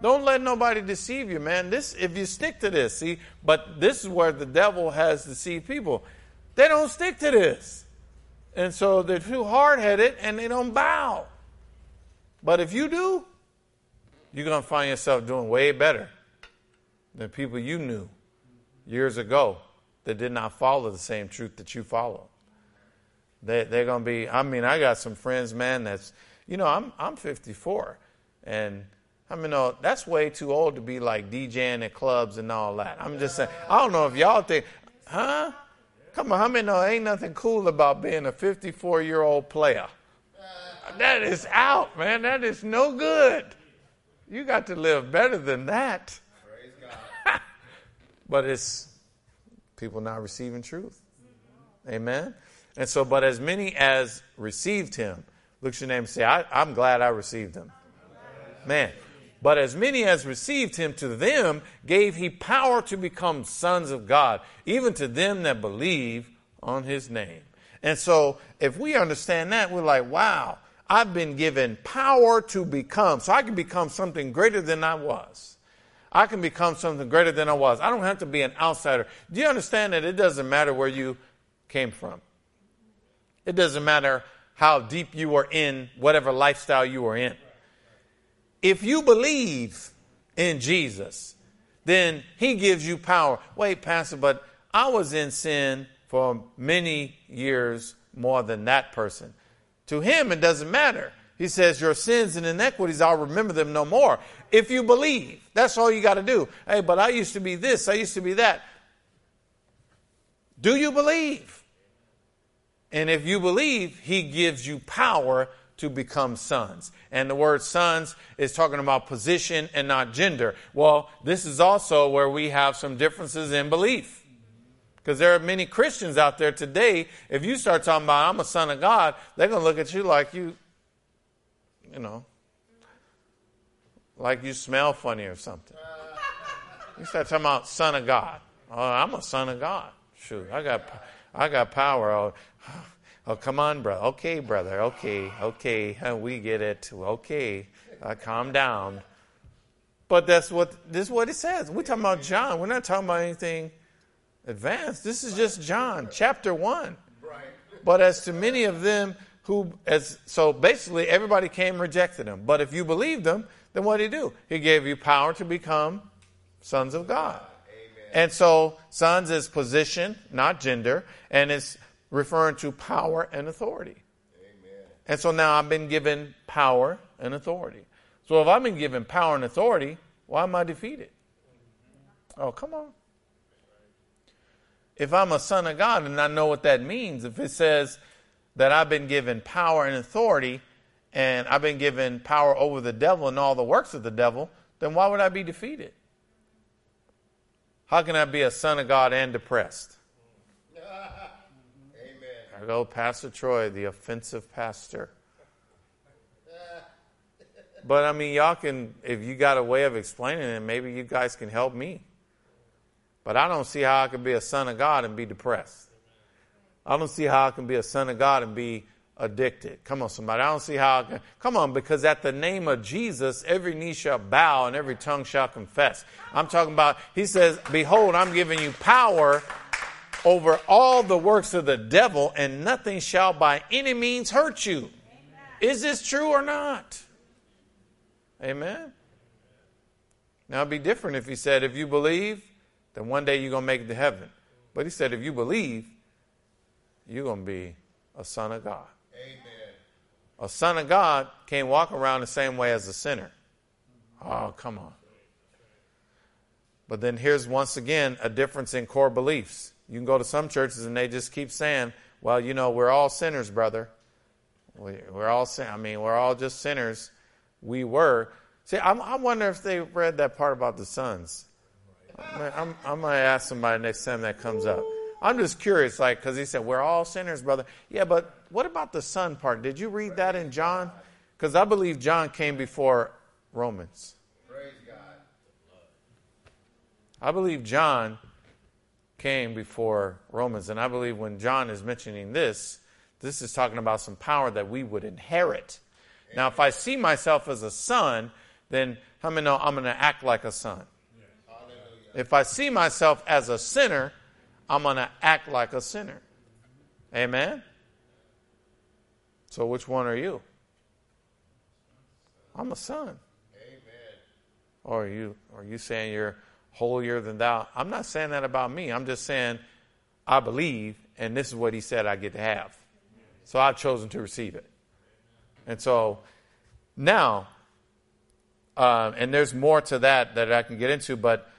Don't let nobody deceive you, man. This, if you stick to this, see, but this is where the devil has deceived people. They don't stick to this. And so they're too hard headed and they don't bow. But if you do, you're to find yourself doing way better than people you knew years ago that did not follow the same truth that you follow. They, they're to be, I mean, I got some friends, man, that's, you know, I'm, I'm 54. And I mean, no, that's way too old to be like DJing at clubs and all that. I'm just saying, I don't know if y'all think, huh? Come on, how many know ain't nothing cool about being a 54 year old player? That is out, man. That is no good. You got to live better than that. but it's people not receiving truth. Amen. And so, but as many as received him, look at your name and say, I, am glad I received him. Man. But as many as received him, to them gave he power to become sons of God, even to them that believe on his name. And so, if we understand that, we're like, wow, I've been given power to become. So I can become something greater than I was. I can become something greater than I was. I don't have to be an outsider. Do you understand that it doesn't matter where you came from? It doesn't matter how deep you are in whatever lifestyle you are in. If you believe in Jesus, then he gives you power. Wait, Pastor, but I was in sin for many years more than that person. To him, it doesn't matter. He says, Your sins and inequities, I'll remember them no more. If you believe, that's all you got to do. Hey, but I used to be this, I used to be that. Do you believe? And if you believe, he gives you power to become sons. And the word sons is talking about position and not gender. Well, this is also where we have some differences in belief. Because there are many Christians out there today, if you start talking about, I'm a son of God, they're going to look at you like you, you know, like you smell funny or something. You start talking about son of God. Oh, I'm a son of God. Shoot, I got, I got power. Oh, Oh, come on, brother. Okay, brother. Okay, okay. We get it. Okay. Uh, calm down. But that's what this is what it says. We're talking about John. We're not talking about anything advanced. This is just John, chapter one. But as to many of them who as so basically everybody came rejected him. But if you believed them, then what did he do? He gave you power to become sons of God. And so sons is position, not gender, and it's referring to power and authority. Amen. And so now I've been given power and authority. So if I've been given power and authority, why am I defeated? Oh, come on. If I'm a son of God and I know what that means, if it says that I've been given power and authority and I've been given power over the devil and all the works of the devil, then why would I be defeated? How can I be a son of God and depressed? Go Pastor Troy, the offensive pastor. But I mean, y'all can, if you got a way of explaining it, maybe you guys can help me. But I don't see how I can be a son of God and be depressed. I don't see how I can be a son of God and be addicted. Come on, somebody. I don't see how I can. Come on, because at the name of Jesus, every knee shall bow and every tongue shall confess. I'm talking about, he says, Behold, I'm giving you power over all the works of the devil, and nothing shall by any means hurt you. Is this true or not? Amen. Now it'd be different if he said, if you believe, then one day you're going to make it to heaven. But he said, if you believe, you're going to be a son of God. Amen. A son of God can't walk around the same way as a sinner. Oh, come on. But then here's once again a difference in core beliefs. You can go to some churches and they just keep saying, well, you know, we're all sinners, brother. We, are all sin. I mean, we're all just sinners. We were. See, I'm, i wonder if they read that part about the sons. I'm, I'm, I'm going to ask somebody next time that comes up. I'm just curious, like, because he said, we're all sinners, brother. Yeah, but what about the son part? Did you read that in John? Because I believe John came before Romans. Praise God. I believe John came before Romans. And I believe when John is mentioning this, this is talking about some power that we would inherit. Now, if I see myself as a son, then how many know I'm going to act like a son? If I see myself as a sinner, I'm going to act like a sinner. Amen? So, which one are you? I'm a son. Amen. Or are you, are you saying you're holier than thou? I'm not saying that about me. I'm just saying I believe, and this is what he said I get to have. So I've chosen to receive it. And so now, uh, and there's more to that that I can get into, but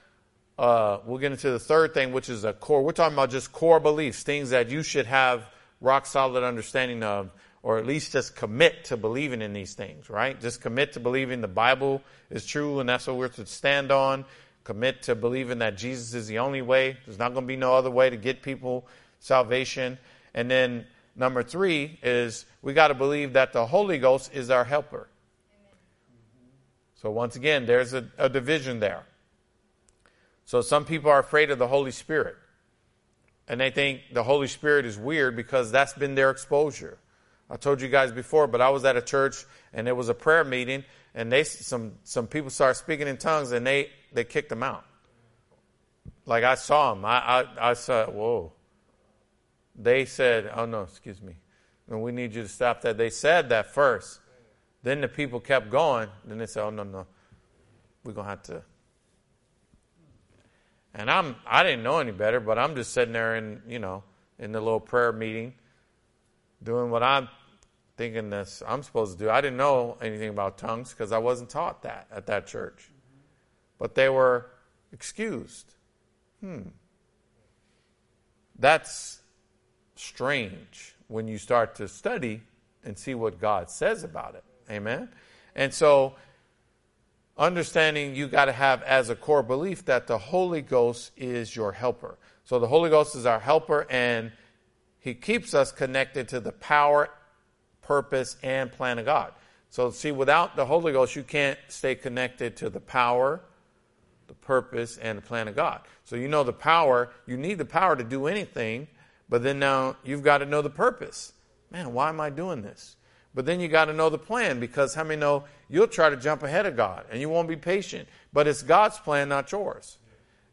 uh, we'll get into the third thing, which is a core. We're talking about just core beliefs, things that you should have rock solid understanding of, or at least just commit to believing in these things, right? Just commit to believing the Bible is true and that's what we're to stand on. Commit to believing that Jesus is the only way. There's not going to be no other way to get people salvation. And then number three is we got to believe that the Holy Ghost is our helper. So once again, there's a, a division there. So some people are afraid of the Holy Spirit. And they think the Holy Spirit is weird because that's been their exposure. I told you guys before, but I was at a church and there was a prayer meeting and they some some people started speaking in tongues and they they kicked them out. Like I saw them. I I, I saw whoa. They said, "Oh no, excuse me. No, we need you to stop that." They said that first. Then the people kept going. Then they said, "Oh no, no. We're to have to and I'm I didn't know any better, but I'm just sitting there in you know in the little prayer meeting, doing what I'm thinking this I'm supposed to do. I didn't know anything about tongues because I wasn't taught that at that church, but they were excused. Hmm, that's strange when you start to study and see what God says about it. Amen. And so understanding you got to have as a core belief that the Holy Ghost is your helper. So the Holy Ghost is our helper and he keeps us connected to the power, purpose, and plan of God. So see, without the Holy Ghost, you can't stay connected to the power, the purpose, and the plan of God. So you know the power, you need the power to do anything, but then now you've got to know the purpose. Man, why am I doing this? But then you got to know the plan because how many know you'll try to jump ahead of God and you won't be patient. But it's God's plan, not yours.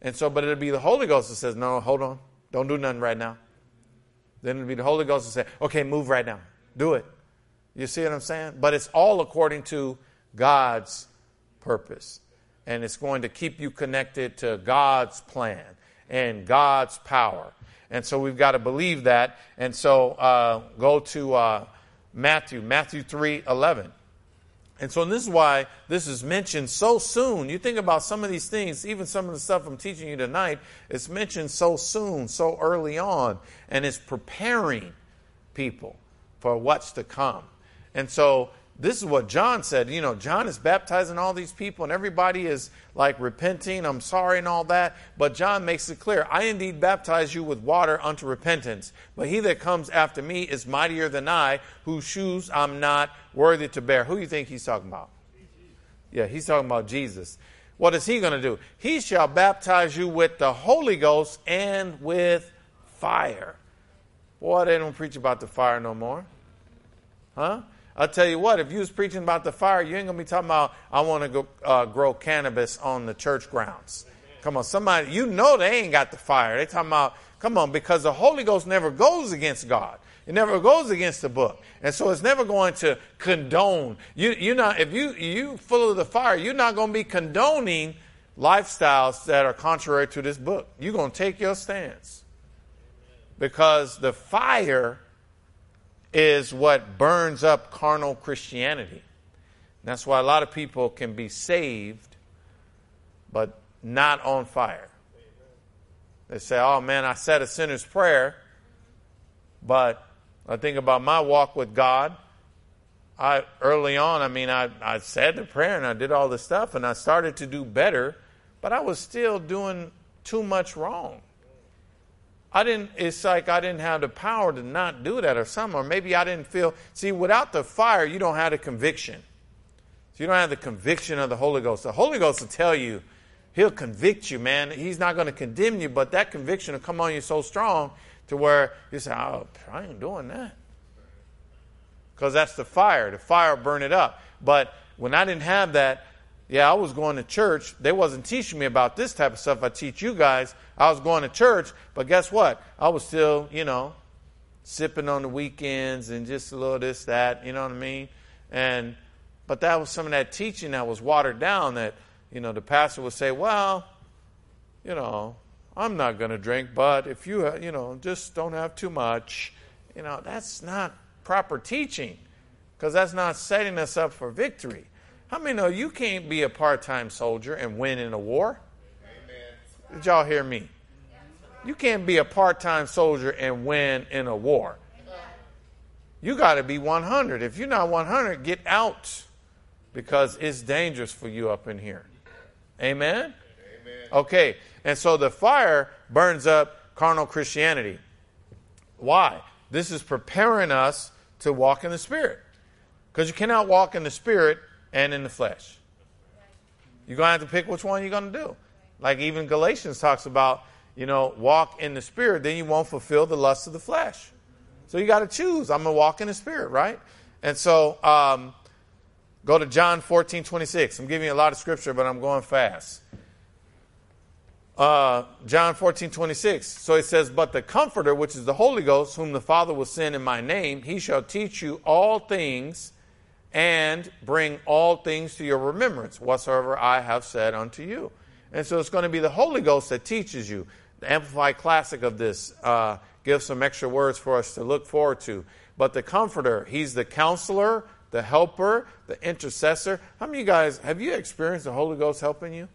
And so, but it'll be the Holy Ghost that says, no, hold on. Don't do nothing right now. Then it'll be the Holy Ghost that says, okay, move right now. Do it. You see what I'm saying? But it's all according to God's purpose. And it's going to keep you connected to God's plan and God's power. And so we've got to believe that. And so uh, go to uh, Matthew, Matthew 3 11. And so this is why this is mentioned so soon. You think about some of these things, even some of the stuff I'm teaching you tonight, it's mentioned so soon, so early on, and it's preparing people for what's to come. And so this is what John said. You know, John is baptizing all these people, and everybody is like repenting, I'm sorry, and all that. But John makes it clear I indeed baptize you with water unto repentance. But he that comes after me is mightier than I, whose shoes I'm not worthy to bear. Who do you think he's talking about? Yeah, he's talking about Jesus. What is he going to do? He shall baptize you with the Holy Ghost and with fire. Boy, they don't preach about the fire no more. Huh? I'll tell you what, if you was preaching about the fire, you ain't going to be talking about, I want to go uh, grow cannabis on the church grounds. Come on, somebody, you know they ain't got the fire. They talking about, come on, because the Holy Ghost never goes against God. It never goes against the book. And so it's never going to condone. You, you're not, if you, you full of the fire, you're not going to be condoning lifestyles that are contrary to this book. You're going to take your stance. Because the fire is what burns up carnal Christianity. That's why a lot of people can be saved, but not on fire. They say, oh man, I said a sinner's prayer, but I think about my walk with God. I early on, I mean, I, I said the prayer and I did all this stuff and I started to do better, but I was still doing too much wrong. I didn't, it's like I didn't have the power to not do that or something, or maybe I didn't feel. See, without the fire, you don't have the conviction. So you don't have the conviction of the Holy Ghost. The Holy Ghost will tell you, He'll convict you, man. He's not going to condemn you, but that conviction will come on you so strong to where you say, oh, I ain't doing that. Because that's the fire. The fire burn it up. But when I didn't have that, yeah, I was going to church. They wasn't teaching me about this type of stuff. I teach you guys. I was going to church, but guess what? I was still, you know, sipping on the weekends and just a little this, that, you know what I mean? And but that was some of that teaching that was watered down that, you know, the pastor would say, Well, you know, I'm not going to drink, but if you, you know, just don't have too much, you know, that's not proper teaching because that's not setting us up for victory. How many know you can't be a part time soldier and win in a war? Amen. Did y'all hear me? You can't be a part time soldier and win in a war. You got to be 100. If you're not 100, get out because it's dangerous for you up in here. Amen? Amen. Okay, and so the fire burns up carnal Christianity. Why? This is preparing us to walk in the Spirit. Because you cannot walk in the Spirit and in the flesh. You're going to have to pick which one you're going to do. Like even Galatians talks about, you know, walk in the spirit, then you won't fulfill the lust of the flesh. So you got to choose. I'm going to walk in the spirit, right? And so um, go to John 14, 26. I'm giving you a lot of scripture, but I'm going fast. Uh, John 14, 26. So it says, But the Comforter, which is the Holy Ghost, whom the Father will send in my name, he shall teach you all things and bring all things to your remembrance, whatsoever I have said unto you. And so it's going to be the Holy Ghost that teaches you. The Amplified Classic of this uh, gives some extra words for us to look forward to. But the Comforter, He's the counselor, the helper, the intercessor. How many of you guys, have you experienced the Holy Ghost helping you?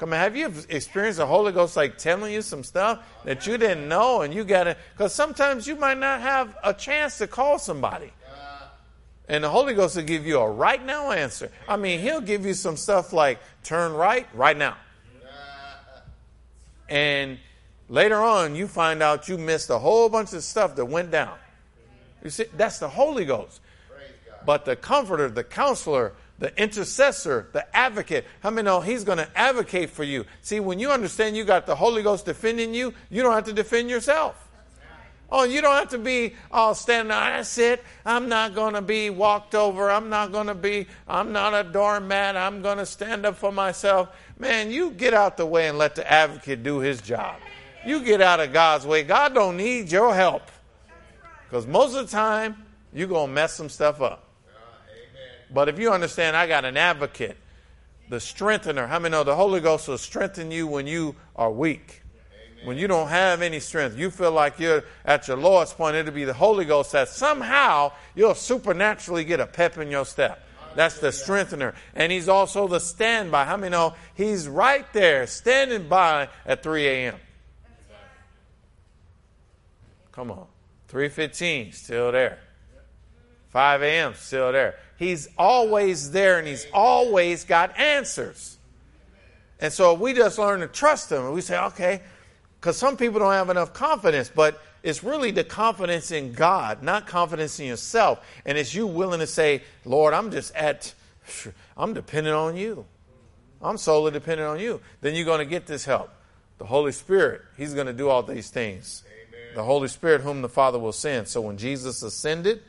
Come on, have you experienced the Holy Ghost like telling you some stuff that you didn't know and you got to, because sometimes you might not have a chance to call somebody. And the Holy Ghost will give you a right now answer. I mean, He'll give you some stuff like turn right right now. And later on, you find out you missed a whole bunch of stuff that went down. You see, that's the Holy Ghost. But the comforter, the counselor, the intercessor, the advocate, how many know he's going to advocate for you? See, when you understand you got the Holy Ghost defending you, you don't have to defend yourself. Oh, you don't have to be all standing there. That's it. I'm not going to be walked over. I'm not going to be, I'm not a doormat. I'm going to stand up for myself. Man, you get out the way and let the advocate do his job. You get out of God's way. God don't need your help. Because most of the time, you're going to mess some stuff up. But if you understand, I got an advocate, the strengthener. How many know the Holy Ghost will strengthen you when you are weak? When you don't have any strength, you feel like you're at your lowest point, it'll be the Holy Ghost that somehow you'll supernaturally get a pep in your step. That's the strengthener. And he's also the standby. How many know he's right there standing by at 3 a.m.? Come on. 315, still there. 5 a.m., still there. He's always there and he's always got answers. And so we just learn to trust him and we say, okay, because some people don't have enough confidence, but it's really the confidence in God, not confidence in yourself. And it's you willing to say, Lord, I'm just at, I'm dependent on you. I'm solely dependent on you. Then you're going to get this help. The Holy Spirit, He's going to do all these things. Amen. The Holy Spirit, whom the Father will send. So when Jesus ascended,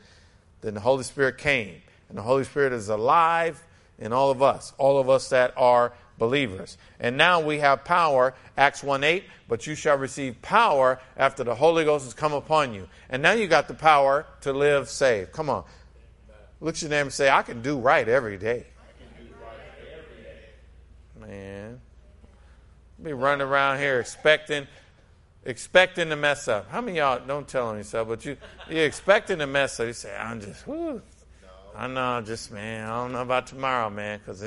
then the Holy Spirit came. And the Holy Spirit is alive in all of us, all of us that are believers. And now we have power, Acts 1 8, but you shall receive power after the Holy Ghost has come upon you. And now you got the power to live saved. Come on. Look at your name and say, I can do right every day. Man. Be running around here expecting expecting to mess up. How many y'all don't tell on yourself, but you you're expecting to mess up. You say, I'm just. I know, just man, I don't know about tomorrow, man, because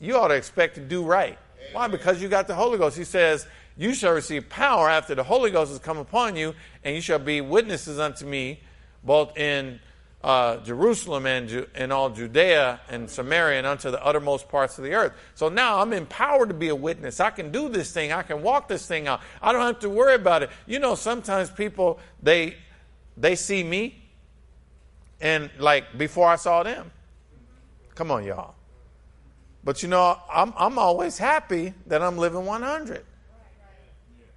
you ought to expect to do right. Why? Because you got the Holy Ghost. He says, You shall receive power after the Holy Ghost has come upon you, and you shall be witnesses unto me, both in uh, Jerusalem and Ju- in all Judea and Samaria and unto the uttermost parts of the earth. So now I'm empowered to be a witness. I can do this thing. I can walk this thing out. I don't have to worry about it. You know, sometimes people they they see me, and like before I saw them. Come on, y'all. But you know, I'm, I'm always happy that I'm living 100.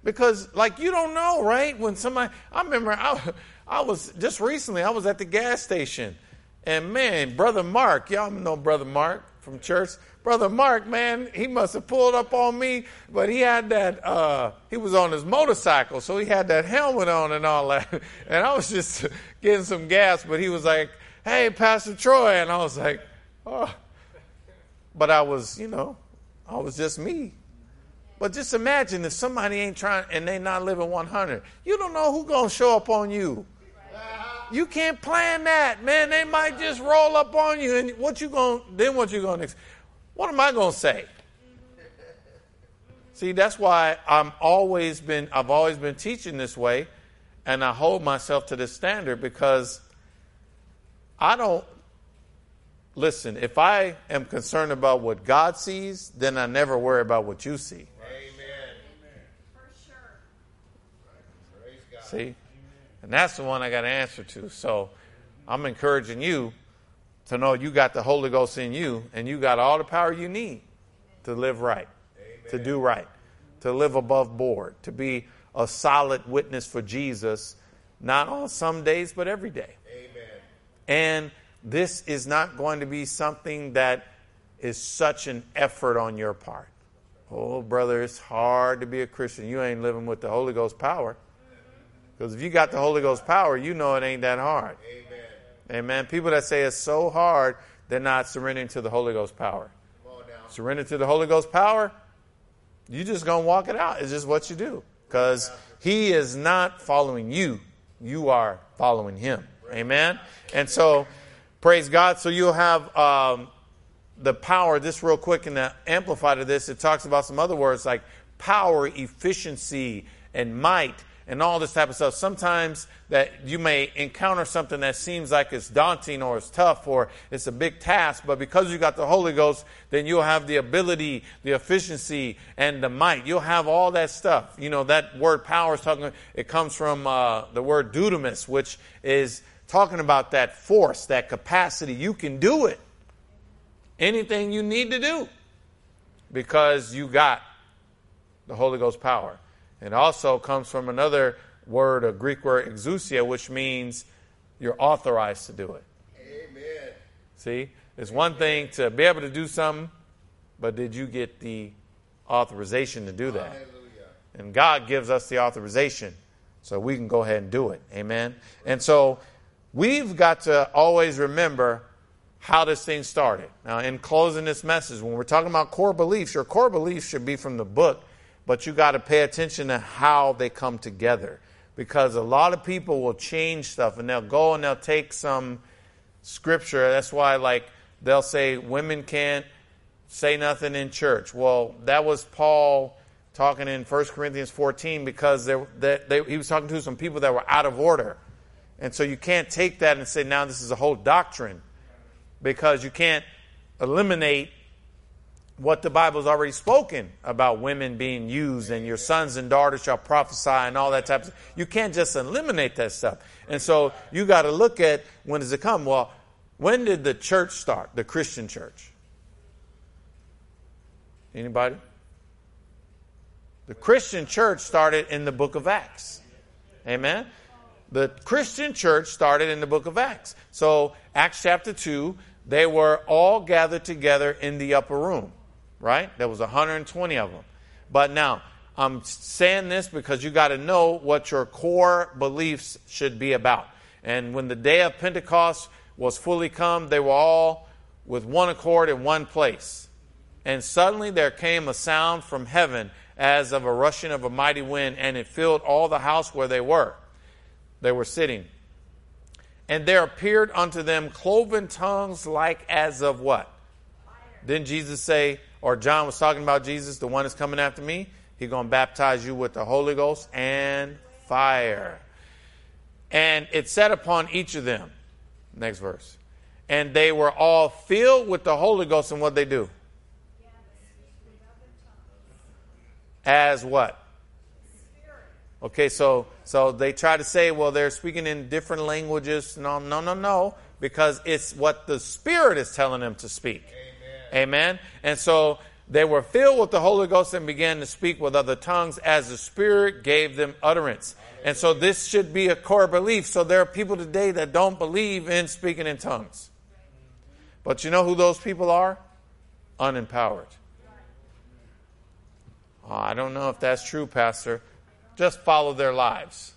Because, like, you don't know, right? When somebody, I remember I, I was just recently, I was at the gas station. And man, Brother Mark, y'all know Brother Mark from church. Brother Mark, man, he must have pulled up on me, but he had that, uh, he was on his motorcycle, so he had that helmet on and all that. And I was just getting some gas, but he was like, hey, Pastor Troy. And I was like, oh. But I was, you know, I was just me. But just imagine if somebody ain't trying and they not living 100. You don't know who to show up on you. You can't plan that, man. They might just roll up on you, and what you gonna Then what you to? What am I to say? See, that's why I'm always been. I've always been teaching this way, and I hold myself to this standard because I don't listen, if I am concerned about what God sees, then I never worry about what you see. Amen. For sure. See? And that's the one I got to answer to. So I'm encouraging you to know you got the Holy Ghost in you and you got all the power you need to live right, to do right, to live above board, to be a solid witness for Jesus, not on some days, but every day. Amen. And this is not going to be something that is such an effort on your part. Oh, brother, it's hard to be a Christian. You ain't living with the Holy Ghost power. Because if you got the Holy Ghost power, you know it ain't that hard. Amen. Amen. People that say it's so hard, they're not surrendering to the Holy Ghost power. Surrender to the Holy Ghost power, you just gonna walk it out. It's just what you do. Because He is not following you. You are following Him. Amen. And so praise God. So you'll have um, the power, this real quick in the amplified of this, it talks about some other words like power, efficiency, and might, and all this type of stuff. Sometimes that you may encounter something that seems like it's daunting or it's tough or it's a big task, but because you got the Holy Ghost, then you'll have the ability, the efficiency, and the might. You'll have all that stuff. You know, that word power is talking, it comes from uh, the word dunamis, which is talking about that force, that capacity. You can do it. Anything you need to do because you got the Holy Ghost power. It also comes from another word, a Greek word, exousia, which means you're authorized to do it. Amen. See? It's one thing to be able to do something, but did you get the authorization to do that? Hallelujah. And God gives us the authorization so we can go ahead and do it. Amen. And so we've got to always remember how this thing started. Now, in closing this message, when we're talking about core beliefs, your core beliefs should be from the book, but you got to pay attention to how they come together because a lot of people will change stuff and they'll go and they'll take some scripture. That's why, like, they'll say women can't say nothing in church. Well, that was Paul talking in 1 Corinthians 14 because they, he was talking to some people that were out of order. And so you can't take that and say, now this is a whole doctrine because you can't eliminate what the Bible's already spoken about women being used and your sons and daughters shall prophesy and all that type of stuff. You can't just eliminate that stuff. And so you got to look at when does it come? Well, when did the church start, the Christian church? Anybody? The Christian church started in the book of Acts. Amen? The Christian church started in the book of Acts. So, Acts chapter 2, they were all gathered together in the upper room right? There was 120 of them. But now, I'm saying this because you got to know what your core beliefs should be about. And when the day of Pentecost was fully come, they were all with one accord in one place. And suddenly there came a sound from heaven as of a rushing of a mighty wind, and it filled all the house where they were. They were sitting. And there appeared unto them cloven tongues like as of what? Didn't Jesus say, or John was talking about Jesus, the one that's coming after me, he's going to baptize you with the Holy Ghost and fire. And it set upon each of them. Next verse. And they were all filled with the Holy Ghost, and what they do? As what? Okay, so so they try to say, well, they're speaking in different languages. No, no, no, no, because it's what the Spirit is telling them to speak. Amen. And so they were filled with the Holy Ghost and began to speak with other tongues as the Spirit gave them utterance. And so this should be a core belief. So there are people today that don't believe in speaking in tongues. But you know who those people are? Unempowered. Oh, I don't know if that's true, Pastor. Just follow their lives.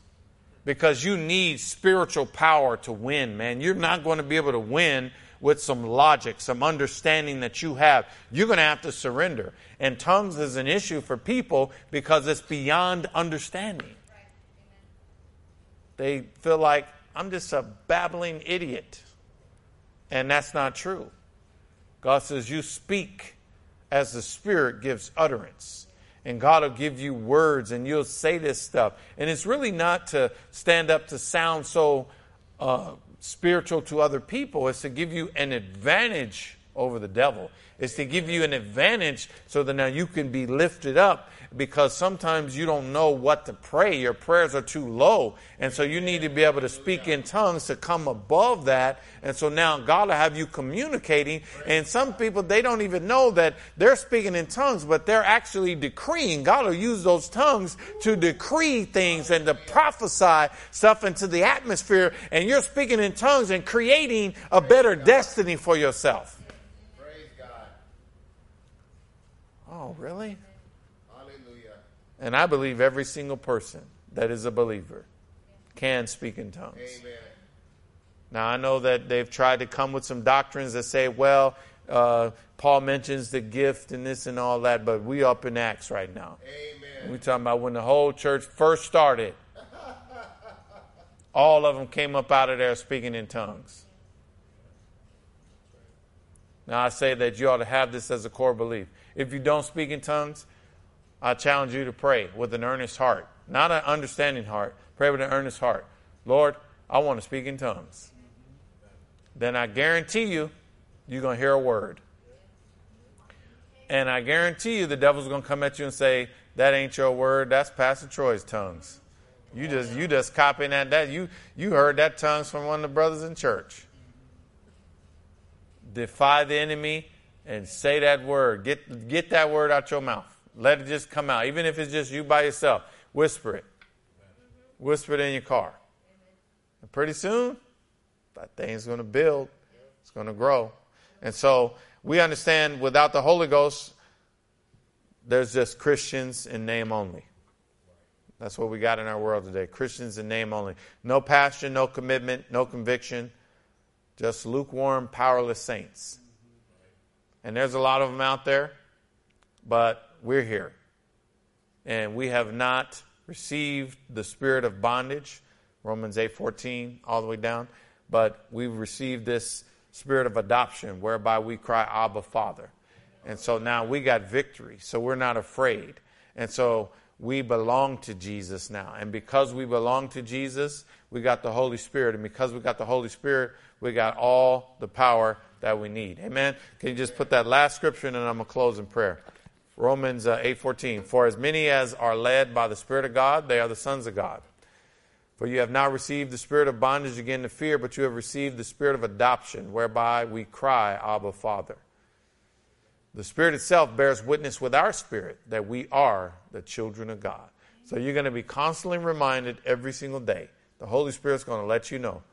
Because you need spiritual power to win, man. You're not going to be able to win with some logic, some understanding that you have, you're going to have to surrender. And tongues is an issue for people because it's beyond understanding. They feel like, I'm just a babbling idiot. And that's not true. God says, You speak as the Spirit gives utterance. And God will give you words and you'll say this stuff. And it's really not to stand up to sound so uh, spiritual to other people it's to give you an advantage over the devil. It's to give you an advantage so that now you can be lifted up because sometimes you don't know what to pray. Your prayers are too low. And so you need to be able to speak in tongues to come above that. And so now God will have you communicating. And some people, they don't even know that they're speaking in tongues, but they're actually decreeing. God will use those tongues to decree things and to prophesy stuff into the atmosphere. And you're speaking in tongues and creating a better destiny for yourself. Oh, really? And I believe every single person that is a believer can speak in tongues. Amen. Now, I know that they've tried to come with some doctrines that say, well, uh, Paul mentions the gift and this and all that, but we up in Acts right now. Amen. We're talking about when the whole church first started. all of them came up out of there speaking in tongues. Now, I say that you ought to have this as a core belief. If you don't speak in tongues, I challenge you to pray with an earnest heart, not an understanding heart. Pray with an earnest heart. Lord, I want to speak in tongues. Then I guarantee you, you're going to hear a word. And I guarantee you, the devil's going to come at you and say, "That ain't your word. That's Pastor Troy's tongues. You just you just copying that. That you you heard that tongues from one of the brothers in church. Defy the enemy and say that word. Get get that word out your mouth. Let it just come out. Even if it's just you by yourself, whisper it. Whisper it in your car. And pretty soon, that thing's going to build, it's going to grow. And so we understand without the Holy Ghost, there's just Christians in name only. That's what we got in our world today. Christians in name only. No passion, no commitment, no conviction. Just lukewarm, powerless saints. And there's a lot of them out there, but we're here. and we have not received the spirit of bondage, Romans 8:14 all the way down, but we've received this spirit of adoption whereby we cry Abba Father. And so now we got victory. So we're not afraid. And so we belong to Jesus now. And because we belong to Jesus, we got the Holy Spirit. And because we got the Holy Spirit, we got all the power that we need. Amen. Can you just put that last scripture in and I'm going to close in prayer. Romans uh, 8:14 For as many as are led by the spirit of God they are the sons of God. For you have not received the spirit of bondage again to fear but you have received the spirit of adoption whereby we cry Abba Father. The spirit itself bears witness with our spirit that we are the children of God. So you're going to be constantly reminded every single day. The Holy Spirit's going to let you know,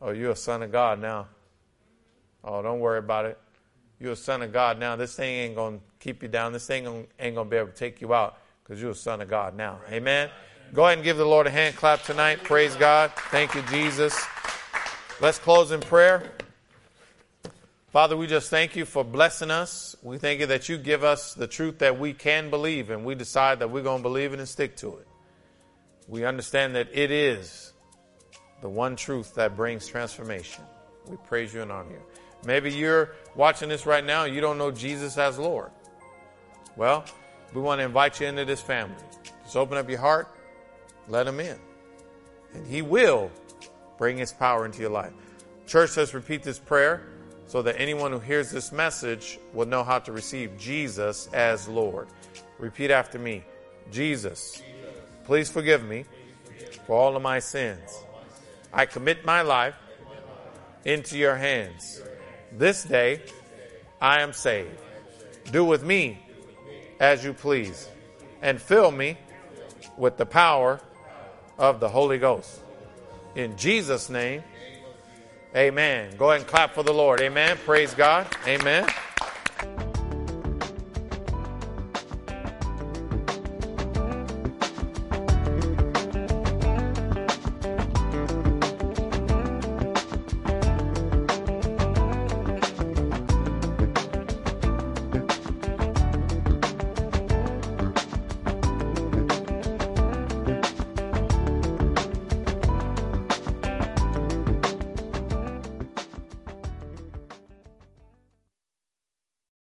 "Oh, you're a son of God now." Oh, don't worry about it. You're a son of God now. This thing ain't going to keep you down. This thing ain't going to be able to take you out because you're a son of God now. Amen. Go ahead and give the Lord a hand clap tonight. Praise God. Thank you, Jesus. Let's close in prayer. Father, we just thank you for blessing us. We thank you that you give us the truth that we can believe, and we decide that we're going to believe it and stick to it. We understand that it is the one truth that brings transformation. We praise you and honor you. Maybe you're watching this right now and you don't know Jesus as Lord. Well, we want to invite you into this family. Just open up your heart, let him in. And he will bring his power into your life. Church, let's repeat this prayer so that anyone who hears this message will know how to receive Jesus as Lord. Repeat after me Jesus, please forgive me for all of my sins. I commit my life into your hands. This day I am saved. Do with me as you please and fill me with the power of the Holy Ghost. In Jesus' name, amen. Go ahead and clap for the Lord. Amen. Praise God. Amen.